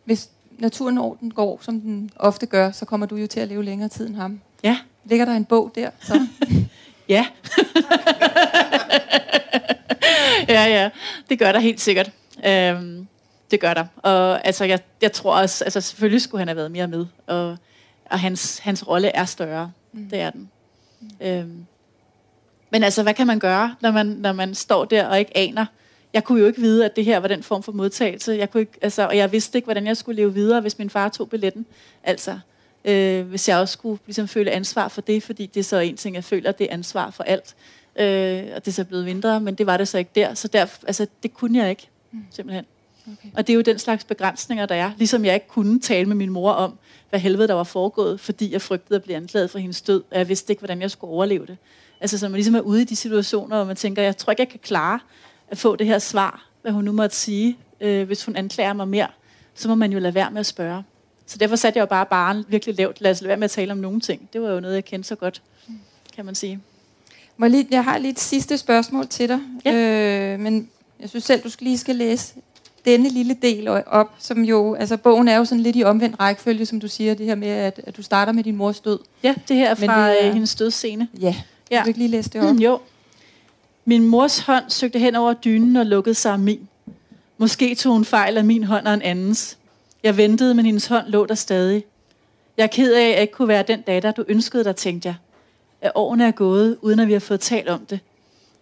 Hvis naturen orden går, som den ofte gør, så kommer du jo til at leve længere tid end ham. Ja, Ligger der en bog der? Så? ja. ja, ja. Det gør der helt sikkert. Øhm, det gør der. Og altså, jeg, jeg tror også, altså selvfølgelig skulle han have været mere med. Og, og hans, hans rolle er større. Mm. Det er den. Øhm, men altså, hvad kan man gøre, når man, når man står der og ikke aner? Jeg kunne jo ikke vide, at det her var den form for modtagelse. Jeg kunne ikke, altså, og jeg vidste ikke, hvordan jeg skulle leve videre, hvis min far tog billetten. Altså, øh, hvis jeg også skulle ligesom, føle ansvar for det, fordi det er så en ting, jeg føler, det er ansvar for alt. Øh, og det er så blevet mindre, men det var det så ikke der. Så der, altså, det kunne jeg ikke, simpelthen. Okay. Og det er jo den slags begrænsninger, der er. Ligesom jeg ikke kunne tale med min mor om, hvad helvede der var foregået, fordi jeg frygtede at blive anklaget for hendes død, og jeg vidste ikke, hvordan jeg skulle overleve det. Altså, så man ligesom er ude i de situationer, hvor man tænker, jeg tror ikke, jeg kan klare at få det her svar, hvad hun nu måtte sige, øh, hvis hun anklager mig mere. Så må man jo lade være med at spørge. Så derfor satte jeg jo bare barn virkelig lavt. Lad os lade være med at tale om nogen ting. Det var jo noget, jeg kendte så godt, kan man sige. Må jeg, lige, jeg har lige et sidste spørgsmål til dig. Ja. Øh, men jeg synes selv, du skal lige skal læse denne lille del op, som jo, altså bogen er jo sådan lidt i omvendt rækkefølge, som du siger, det her med, at, at du starter med din mors død. Ja, det her er Men fra det er- øh, hendes dødsscene. Ja, Ja. ja. du ikke lige læse det op? Mm, jo. Min mors hånd søgte hen over dynen og lukkede sig om min. Måske tog hun fejl af min hånd og en andens. Jeg ventede, men hendes hånd lå der stadig. Jeg er ked af, at jeg ikke kunne være den datter, du ønskede dig, tænkte jeg. At årene er gået, uden at vi har fået talt om det.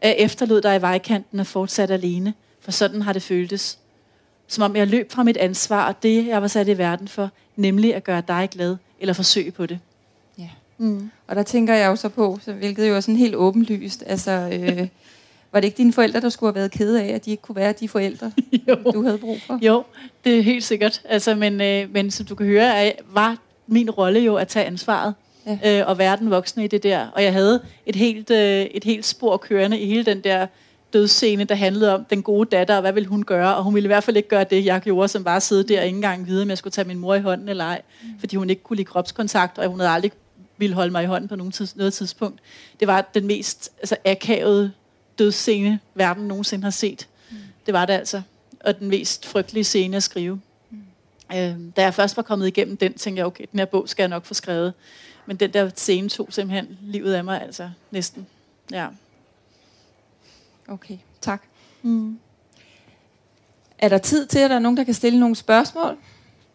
At jeg efterlod dig i vejkanten og fortsat alene, for sådan har det føltes. Som om jeg løb fra mit ansvar og det, jeg var sat i verden for, nemlig at gøre dig glad, eller forsøge på det. Mm. Og der tænker jeg jo så på, så, hvilket jo er sådan helt åbenlyst, altså, øh, var det ikke dine forældre, der skulle have været kede af, at de ikke kunne være de forældre, Jo. du havde brug for? Jo, det er helt sikkert. Altså, men, øh, men som du kan høre, var min rolle jo at tage ansvaret Ja. øh, og være den voksne i det der. Og jeg havde et helt, øh, et helt spor kørende i hele den der dødsscene, der handlede om den gode datter, og hvad ville hun gøre? Og hun ville i hvert fald ikke gøre det, jeg gjorde, som bare sidde der og ikke engang vide, om jeg skulle tage min mor i hånden eller ej. Fordi hun ikke kunne lide kropskontakt, og hun havde aldrig ville holde mig i hånden på nogen tids, noget tidspunkt. Det var den mest altså, akavede dødsscene, verden nogensinde har set. Det var det altså. Og den mest frygtelige scene at skrive. Øhm, da jeg først var kommet igennem den, tænkte jeg, okay, den her bog skal jeg nok få skrevet. Men den der scene tog simpelthen livet af mig, altså næsten. Ja. Okay, tak. Mm. Er der tid til, at der er nogen, der kan stille nogle spørgsmål?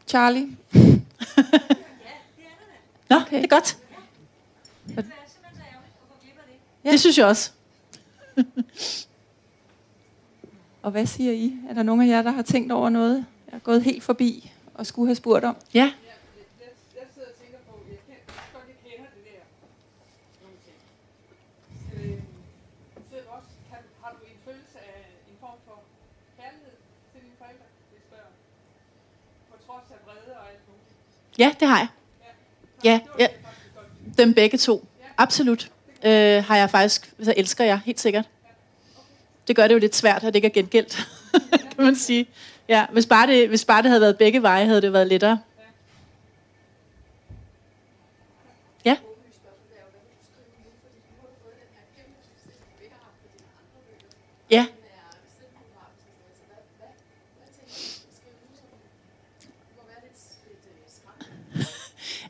Charlie? Nå, Okay. okay. det er godt. Ja. Ja. Det synes jeg også. Og hvad siger I? Er der nogen af jer, der har tænkt over noget, jeg er gået helt forbi og skulle have spurgt om? Ja. Jeg sidder og tænker på, jeg kender, jeg godt, jeg kender det der. Nogle ting. Øh, sidder du også, kan, har du en følelse af en form for kærlighed til dine forældre? Det spørger jeg. På trods af vrede og alt muligt. ja, det har jeg. Ja, ja. Dem begge to. Absolut. Øh, har jeg faktisk, så elsker jeg, helt sikkert. Det gør det jo lidt svært, at det ikke er gengældt, kan man sige. Ja, hvis bare, det, hvis bare det havde været begge veje, havde det været lettere. Ja. Ja.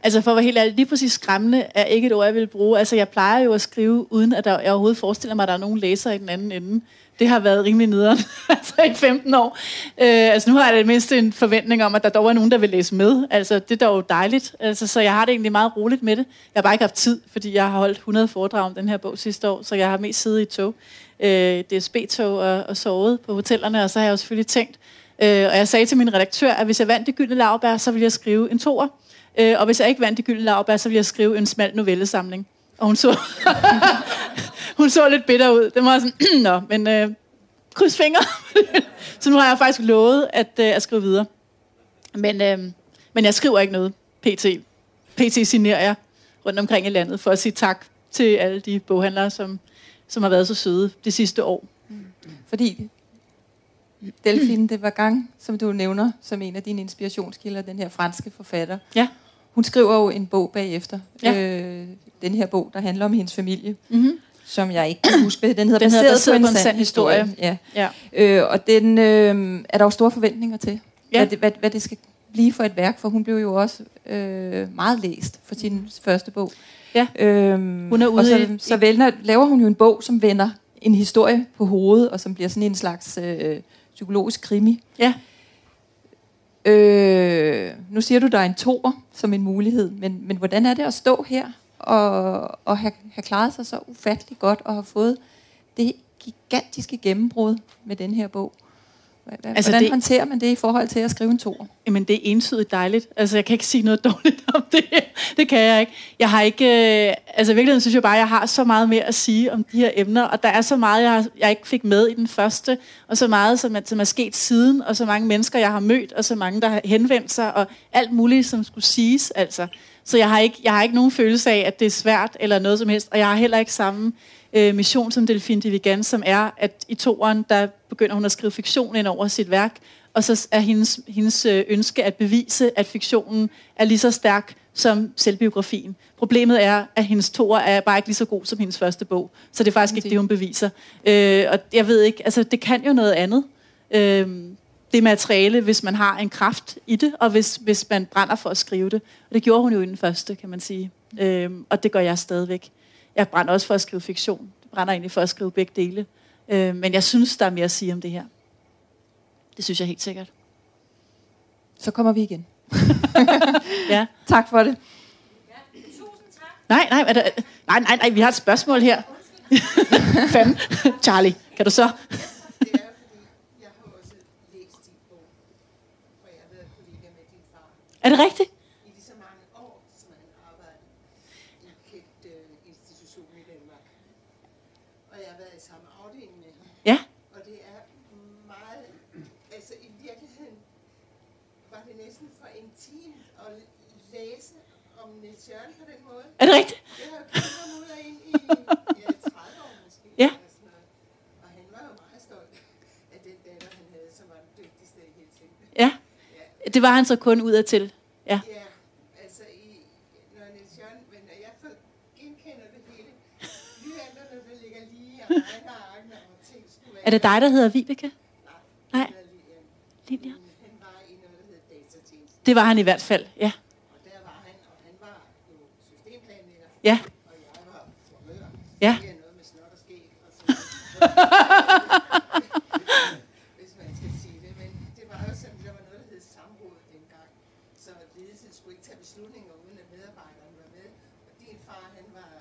Altså for at være helt ærlig, lige præcis skræmmende er ikke et ord, jeg vil bruge. Altså jeg plejer jo at skrive, uden at der, jeg overhovedet forestiller mig, at der er nogen læser i den anden ende. Det har været rimelig nederen, altså i 15 år. Øh, altså nu har jeg det mindste en forventning om, at der dog er nogen, der vil læse med. Altså det er dog dejligt. Altså, så jeg har det egentlig meget roligt med det. Jeg har bare ikke haft tid, fordi jeg har holdt 100 foredrag om den her bog sidste år, så jeg har mest siddet i tog, øh, DSB-tog og, og sovet på hotellerne, og så har jeg jo selvfølgelig tænkt, øh, og jeg sagde til min redaktør, at hvis jeg vandt det gyldne lavbær, så ville jeg skrive en toer. Øh, og hvis jeg ikke vandt det gyldne lavbær, så ville jeg skrive en smal novellesamling. Og hun så, hun så lidt bitter ud. Det var sådan, nå, men øh, kryds fingre. så nu har jeg faktisk lovet at, øh, at skrive videre. Men, øh, men jeg skriver ikke noget pt. PT signerer jeg rundt omkring i landet for at sige tak til alle de boghandlere, som, som har været så søde de sidste år. Fordi Delphine de Vagang, som du nævner som en af dine inspirationskilder, den her franske forfatter, Ja. Hun skriver jo en bog bagefter. Ja. Øh, den her bog, der handler om hendes familie, Mm-hmm. som jeg ikke kan huske. Den hedder, Den hedder Baseret på en sand historie. Ja. Ja. Øh, og den øh, er der jo store forventninger til, Ja. hvad, det, hvad, hvad det skal blive for et værk, for hun blev jo også øh, meget læst for sin første bog. Ja. Øhm, Hun er ude og så, i- så vælger, laver hun jo en bog, som vender en historie på hovedet, og som bliver sådan en slags øh, psykologisk krimi. Ja. Øh, nu siger du, der er en toer som en mulighed, men, men hvordan er det at stå her og, og have, have klaret sig så ufattelig godt og have fået det gigantiske gennembrud med den her bog? Hva- Altså, Hvordan det- håndterer man det i forhold til at skrive en toer? Jamen, det er entydigt dejligt. Altså, jeg kan ikke sige noget dårligt om det. Det kan jeg ikke. Jeg har ikke... Øh, altså, i virkeligheden synes jeg bare, at jeg har så meget mere at sige om de her emner, og der er så meget, jeg, har, jeg ikke fik med i den første, og så meget, som er, som er sket siden, og så mange mennesker, jeg har mødt, og så mange, der har henvendt sig, og alt muligt, som skulle siges, altså. Så jeg har ikke, jeg har ikke nogen følelse af, at det er svært, eller noget som helst, og jeg har heller ikke samme øh, mission som Delphine de Vigan, som er, at i toeren, der begynder hun at skrive fiktion ind over sit værk, og så er hendes, hendes øh, ønske at bevise, at fiktionen er lige så stærk som selvbiografien. Problemet er, at hendes toer er bare ikke lige så god som hendes første bog. Så det er faktisk ikke det, hun beviser. Øh, og jeg ved ikke, altså det kan jo noget andet. Øh, det materiale, hvis man har en kraft i det, og hvis, hvis man brænder for at skrive det. Og det gjorde hun jo i den første, kan man sige. Øh, og det gør jeg stadigvæk. Jeg brænder også for at skrive fiktion. Jeg brænder egentlig for at skrive begge dele. Øh, men jeg synes, der er mere at sige om det her. Det synes jeg helt sikkert. Så kommer vi igen. Ja. Tak for det. Nej, nej, er der, nej, nej, nej, vi har et spørgsmål her. Fanden. Charlie, kan du så? Det er fordi, jeg har også læst din bog, for jeg har været kollega med din far Er det rigtigt? i lige så mange år, som han arbejdede i en kendt øh, institution i Danmark. Og jeg har været i samme afdeling med ham. Ja. Og det er meget, altså i virkeligheden var det næsten for intimt at læse Jørgen på den måde. Er det rigtigt? Jeg har ham ud af en i ja, 30 år måske. Ja. Og han var jo meget stolt af den datter, han havde, som var den dygtigste i hele tiden. Ja. Det var han så kun ud af til. Ja. Ja, altså ting. Er det dig, der hedder Vibeke? Nej. Eller Lilian. Det var han i hvert fald, ja. og der var han, og han var jo systemplanlægger, Ja. og jeg var formør. Ja. Det er noget med snot og skæg og så hvis man skal sige det. Men det var jo sådan, der var noget, der hed samråd dengang. Så ledelsen skulle ikke tage beslutninger, uden at medarbejderne var med. Og din far, han var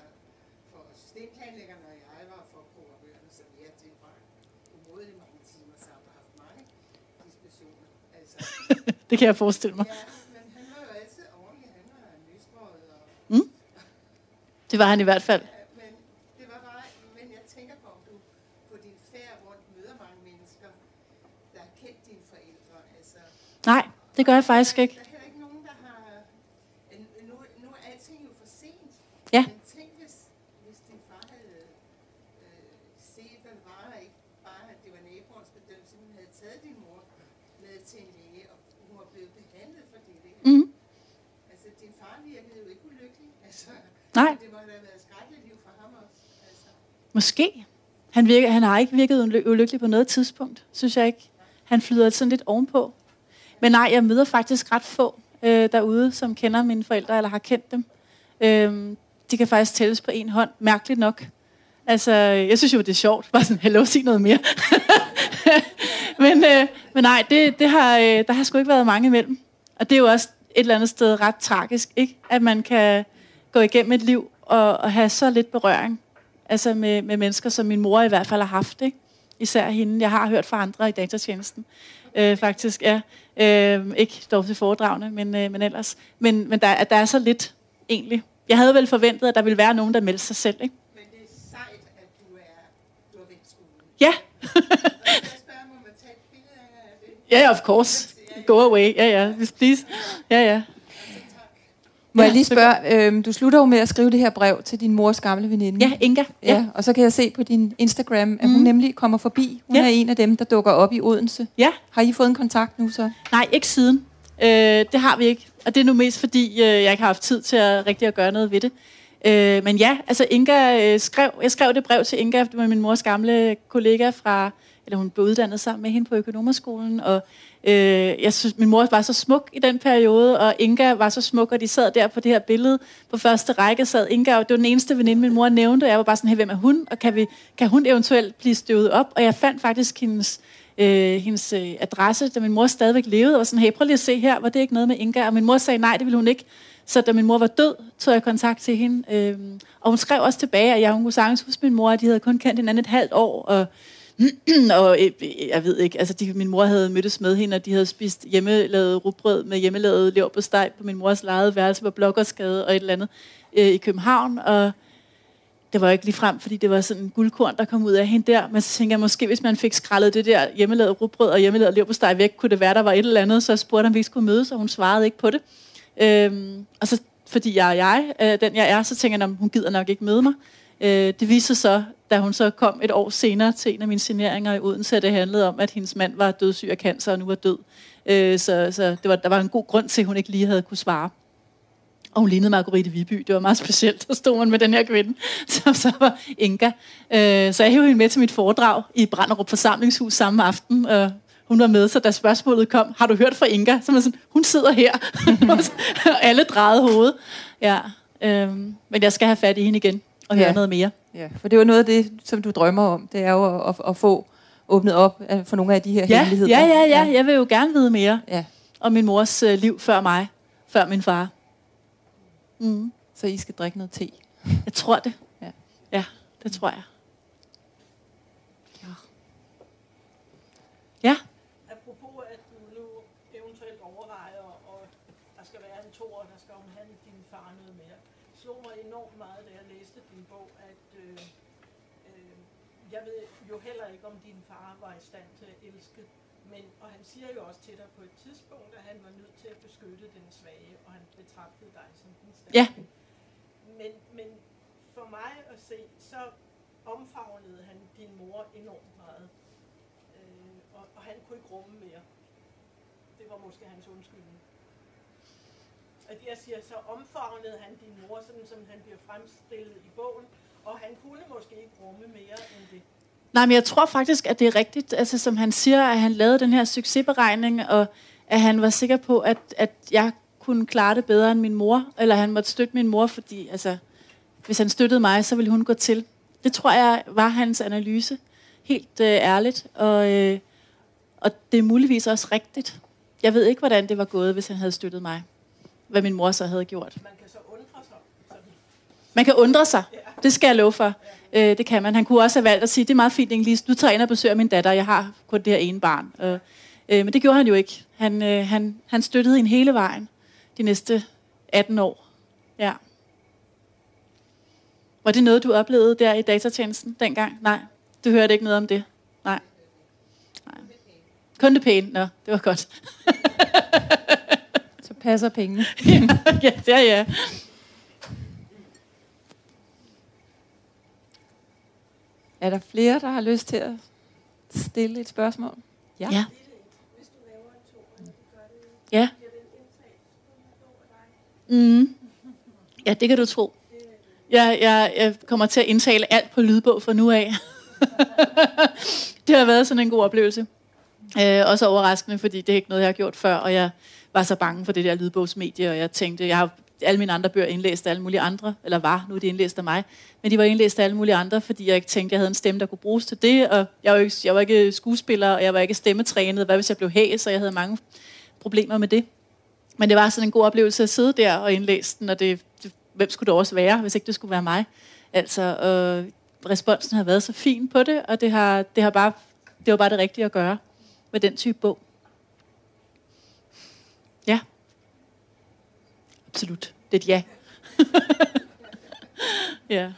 for systemplanlæggerne, og jeg var for programmørerne, så vi har tilbragt umådeligt mange timer sammen og haft mange diskussioner. Altså, Det kan jeg forestille mig. ja, men han var jo altid ordentlig. Han var nysbrød og Det var han i hvert fald. Men det var bare, men jeg tænker på, om du på din færd rundt møder mange mennesker, der har kendt dine forældre. Altså, Nej, det gør jeg faktisk ikke. der er heller ikke nogen, der har... Nu, nu er alting jo for sent. Ja. Men tænk, hvis, hvis din far havde øh, set, hvad det var, og ikke bare, at det var naboens bedømmelse, men havde taget din mor med til en læge, og hun var blevet behandlet for det. Ikke? Mhm. Altså, din far virkede jo ikke ulykkelig. Altså, Nej. Det må have været et skrækkeligt liv for ham også. Altså. Måske. Han, virker, han har ikke virket uly- ulykkelig på noget tidspunkt, synes jeg ikke. Han flyder sådan lidt ovenpå. Men nej, jeg møder faktisk ret få. øh, derude, som kender mine forældre eller har kendt dem. Øh, de kan faktisk tælles på en hånd, mærkeligt nok. Altså, jeg synes jo, det er sjovt. Bare sådan, hello, sig noget mere. men, øh, men nej, det, det har, øh, der har sgu ikke været mange imellem. Og det er jo også et eller andet sted ret tragisk, ikke? At man kan gå igennem et liv og, og have så lidt berøring. Altså med, med mennesker, som min mor i hvert fald har haft, ikke? Især hende. Jeg har hørt fra andre i datatjenesten. Øh, faktisk, ja. Øh, ikke dog til foredragene, men, øh, men ellers. Men, men der, der er så lidt, egentlig. Jeg havde vel forventet, at der ville være nogen, der meldte sig selv, ikke? Men det er sejt, at du er, du skolen. Ja, ja, yeah, of course. Go away. Ja, ja, please. Ja, ja. Må Ja, jeg lige spørge, øhm, du slutter jo med at skrive det her brev til din mors gamle veninde. Ja, Inga. Ja, Ja. og så kan jeg se på din Instagram, at hun Mhm. nemlig kommer forbi. Hun Ja. er en af dem, der dukker op i Odense. ja. Har I fået en kontakt nu så? Nej, ikke siden. Øh, det har vi ikke. Og det er nu mest fordi, øh, jeg ikke har haft tid til at rigtig at gøre noget ved det. Øh, men ja, altså Inga øh, skrev, jeg skrev det brev til Inga, det var min mors gamle kollega fra, eller hun blev uddannet sammen med hende på økonomerskolen, og øh, jeg synes, min mor var så smuk i den periode, og Inga var så smuk, og de sad der på det her billede. På første række sad Inga, og det var den eneste veninde, min mor nævnte, og jeg var bare sådan, hey, hvem er hun, og kan, vi, kan hun eventuelt blive støvet op? Og jeg fandt faktisk hendes øh, hendes øh, adresse, da min mor stadigvæk levede, og var sådan, hey, prøv lige at se her, var det ikke noget med Inga? Og min mor sagde, nej, det ville hun ikke. Så da min mor var død, tog jeg kontakt til hende. Øh, og hun skrev også tilbage, at jeg hun kunne sagtens huske min mor, at de havde kun kendt hinanden et halvt år, og og øh, øh, jeg ved ikke, altså de, min mor havde mødtes med hende, og de havde spist hjemmelavet rugbrød med hjemmelavet lever på steg på min mors lejede værelse på Blokkersgade og et eller andet øh, i København, og det var ikke lige frem, fordi det var sådan en guldkorn, der kom ud af hende der. Men så tænker jeg, måske hvis man fik skrællet det der hjemmelavet rugbrød og hjemmelavet leverpostej væk, kunne det være, der var et eller andet. Så jeg spurgte, om vi ikke skulle mødes, og hun svarede ikke på det. Øhm, og så, fordi jeg er jeg, øh, den jeg er, så tænker jeg, hun gider nok ikke møde mig. Øh, det viste sig så, da hun så kom et år senere til en af mine signeringer i Odense, at det handlede om, at hendes mand var dødssyg af cancer og nu var død. Øh, så så det var, der var en god grund til, at hun ikke lige havde kunne svare. Og hun lignede Marguerite Viby. Det var meget specielt. Der stod man med den her kvinde, som så var Inga. Øh, så jeg hævde hende med til mit foredrag i Branderup forsamlingshus samme aften. Og hun var med, så da spørgsmålet kom, har du hørt fra Inga? Så man sådan, hun sidder her. og alle drejede hovedet. Ja, øh, men jeg skal have fat i hende igen og høre Ja. noget mere. Ja, for det er jo noget af det, som du drømmer om. Det er jo at, at, at få åbnet op for nogle af de her Ja, hemmeligheder. ja, ja, ja. Jeg vil jo gerne vide mere ja. om min mors øh, liv før mig, før min far. Mm. Så I skal drikke noget te. Jeg tror det. Ja. Ja, det tror jeg. Ja. Apropos at du nu eventuelt overvejer, og der skal være en to, og der skal omhandle din far noget mere, slog mig enormt meget, da jeg læste din bog, at øh, øh, jeg ved jo heller ikke, om din far var i stand til at elske, men, og han siger jo også til dig på et tidspunkt, at han var nødt til at beskytte den svage, og han betragtede dig som den stærke. Ja. Men, men for mig at se, så omfavnede han din mor enormt meget. Øh, og, og han kunne ikke rumme mere. Det var måske hans undskyldning. At jeg siger, så omfavnede han din mor, sådan som han bliver fremstillet i bogen, og han kunne måske ikke rumme mere end det. Nej, men jeg tror faktisk, at det er rigtigt, altså som han siger, at han lavede den her succesberegning, og at han var sikker på, at, at jeg kunne klare det bedre end min mor, eller han måtte støtte min mor, fordi altså, hvis han støttede mig, så ville hun gå til. Det tror jeg var hans analyse, helt øh, ærligt, og, øh, og det er muligvis også rigtigt. Jeg ved ikke, hvordan det var gået, hvis han havde støttet mig. Hvad min mor så havde gjort. Man kan så undre sig. Sådan. Man kan undre sig. Det skal jeg love for. Øh, det kan man. Han kunne også have valgt at sige, det er meget fint, Inge-Lise, du tager ind og besøger min datter, jeg har kun det her ene barn. Øh, men det gjorde han jo ikke. Han, øh, han, han støttede hende hele vejen de næste 18 år. Ja. Var det noget, du oplevede der i datatjenesten dengang? Nej, du hørte ikke noget om det? Nej. Nej. Kun det pæne? Nå, det var godt. Passer pengene. ja, ja, ja. Er der flere, der har lyst til at stille et spørgsmål? Ja. Ja. Mm. Ja, det kan du tro. Jeg, jeg, jeg kommer til at indtale alt på lydbog fra nu af. det har været sådan en god oplevelse. Øh, også overraskende, fordi det er ikke noget, jeg har gjort før, og jeg var så bange for det der lydbogsmedie, og jeg tænkte, jeg har alle mine andre bøger indlæst af alle mulige andre, eller var, nu er de indlæst af mig, men de var indlæst af alle mulige andre, fordi jeg ikke tænkte, jeg havde en stemme, der kunne bruges til det, og jeg var ikke, jeg var ikke skuespiller, og jeg var ikke stemmetrænet, hvad hvis jeg blev hæs, så jeg havde mange problemer med det. Men det var sådan en god oplevelse at sidde der og indlæse den, og det, det hvem skulle det også være, hvis ikke det skulle være mig? Altså, øh, responsen har været så fin på det, og det, har, det, har bare, det var bare det rigtige at gøre med den type bog. Ja. Absolut. Det er et ja. ja.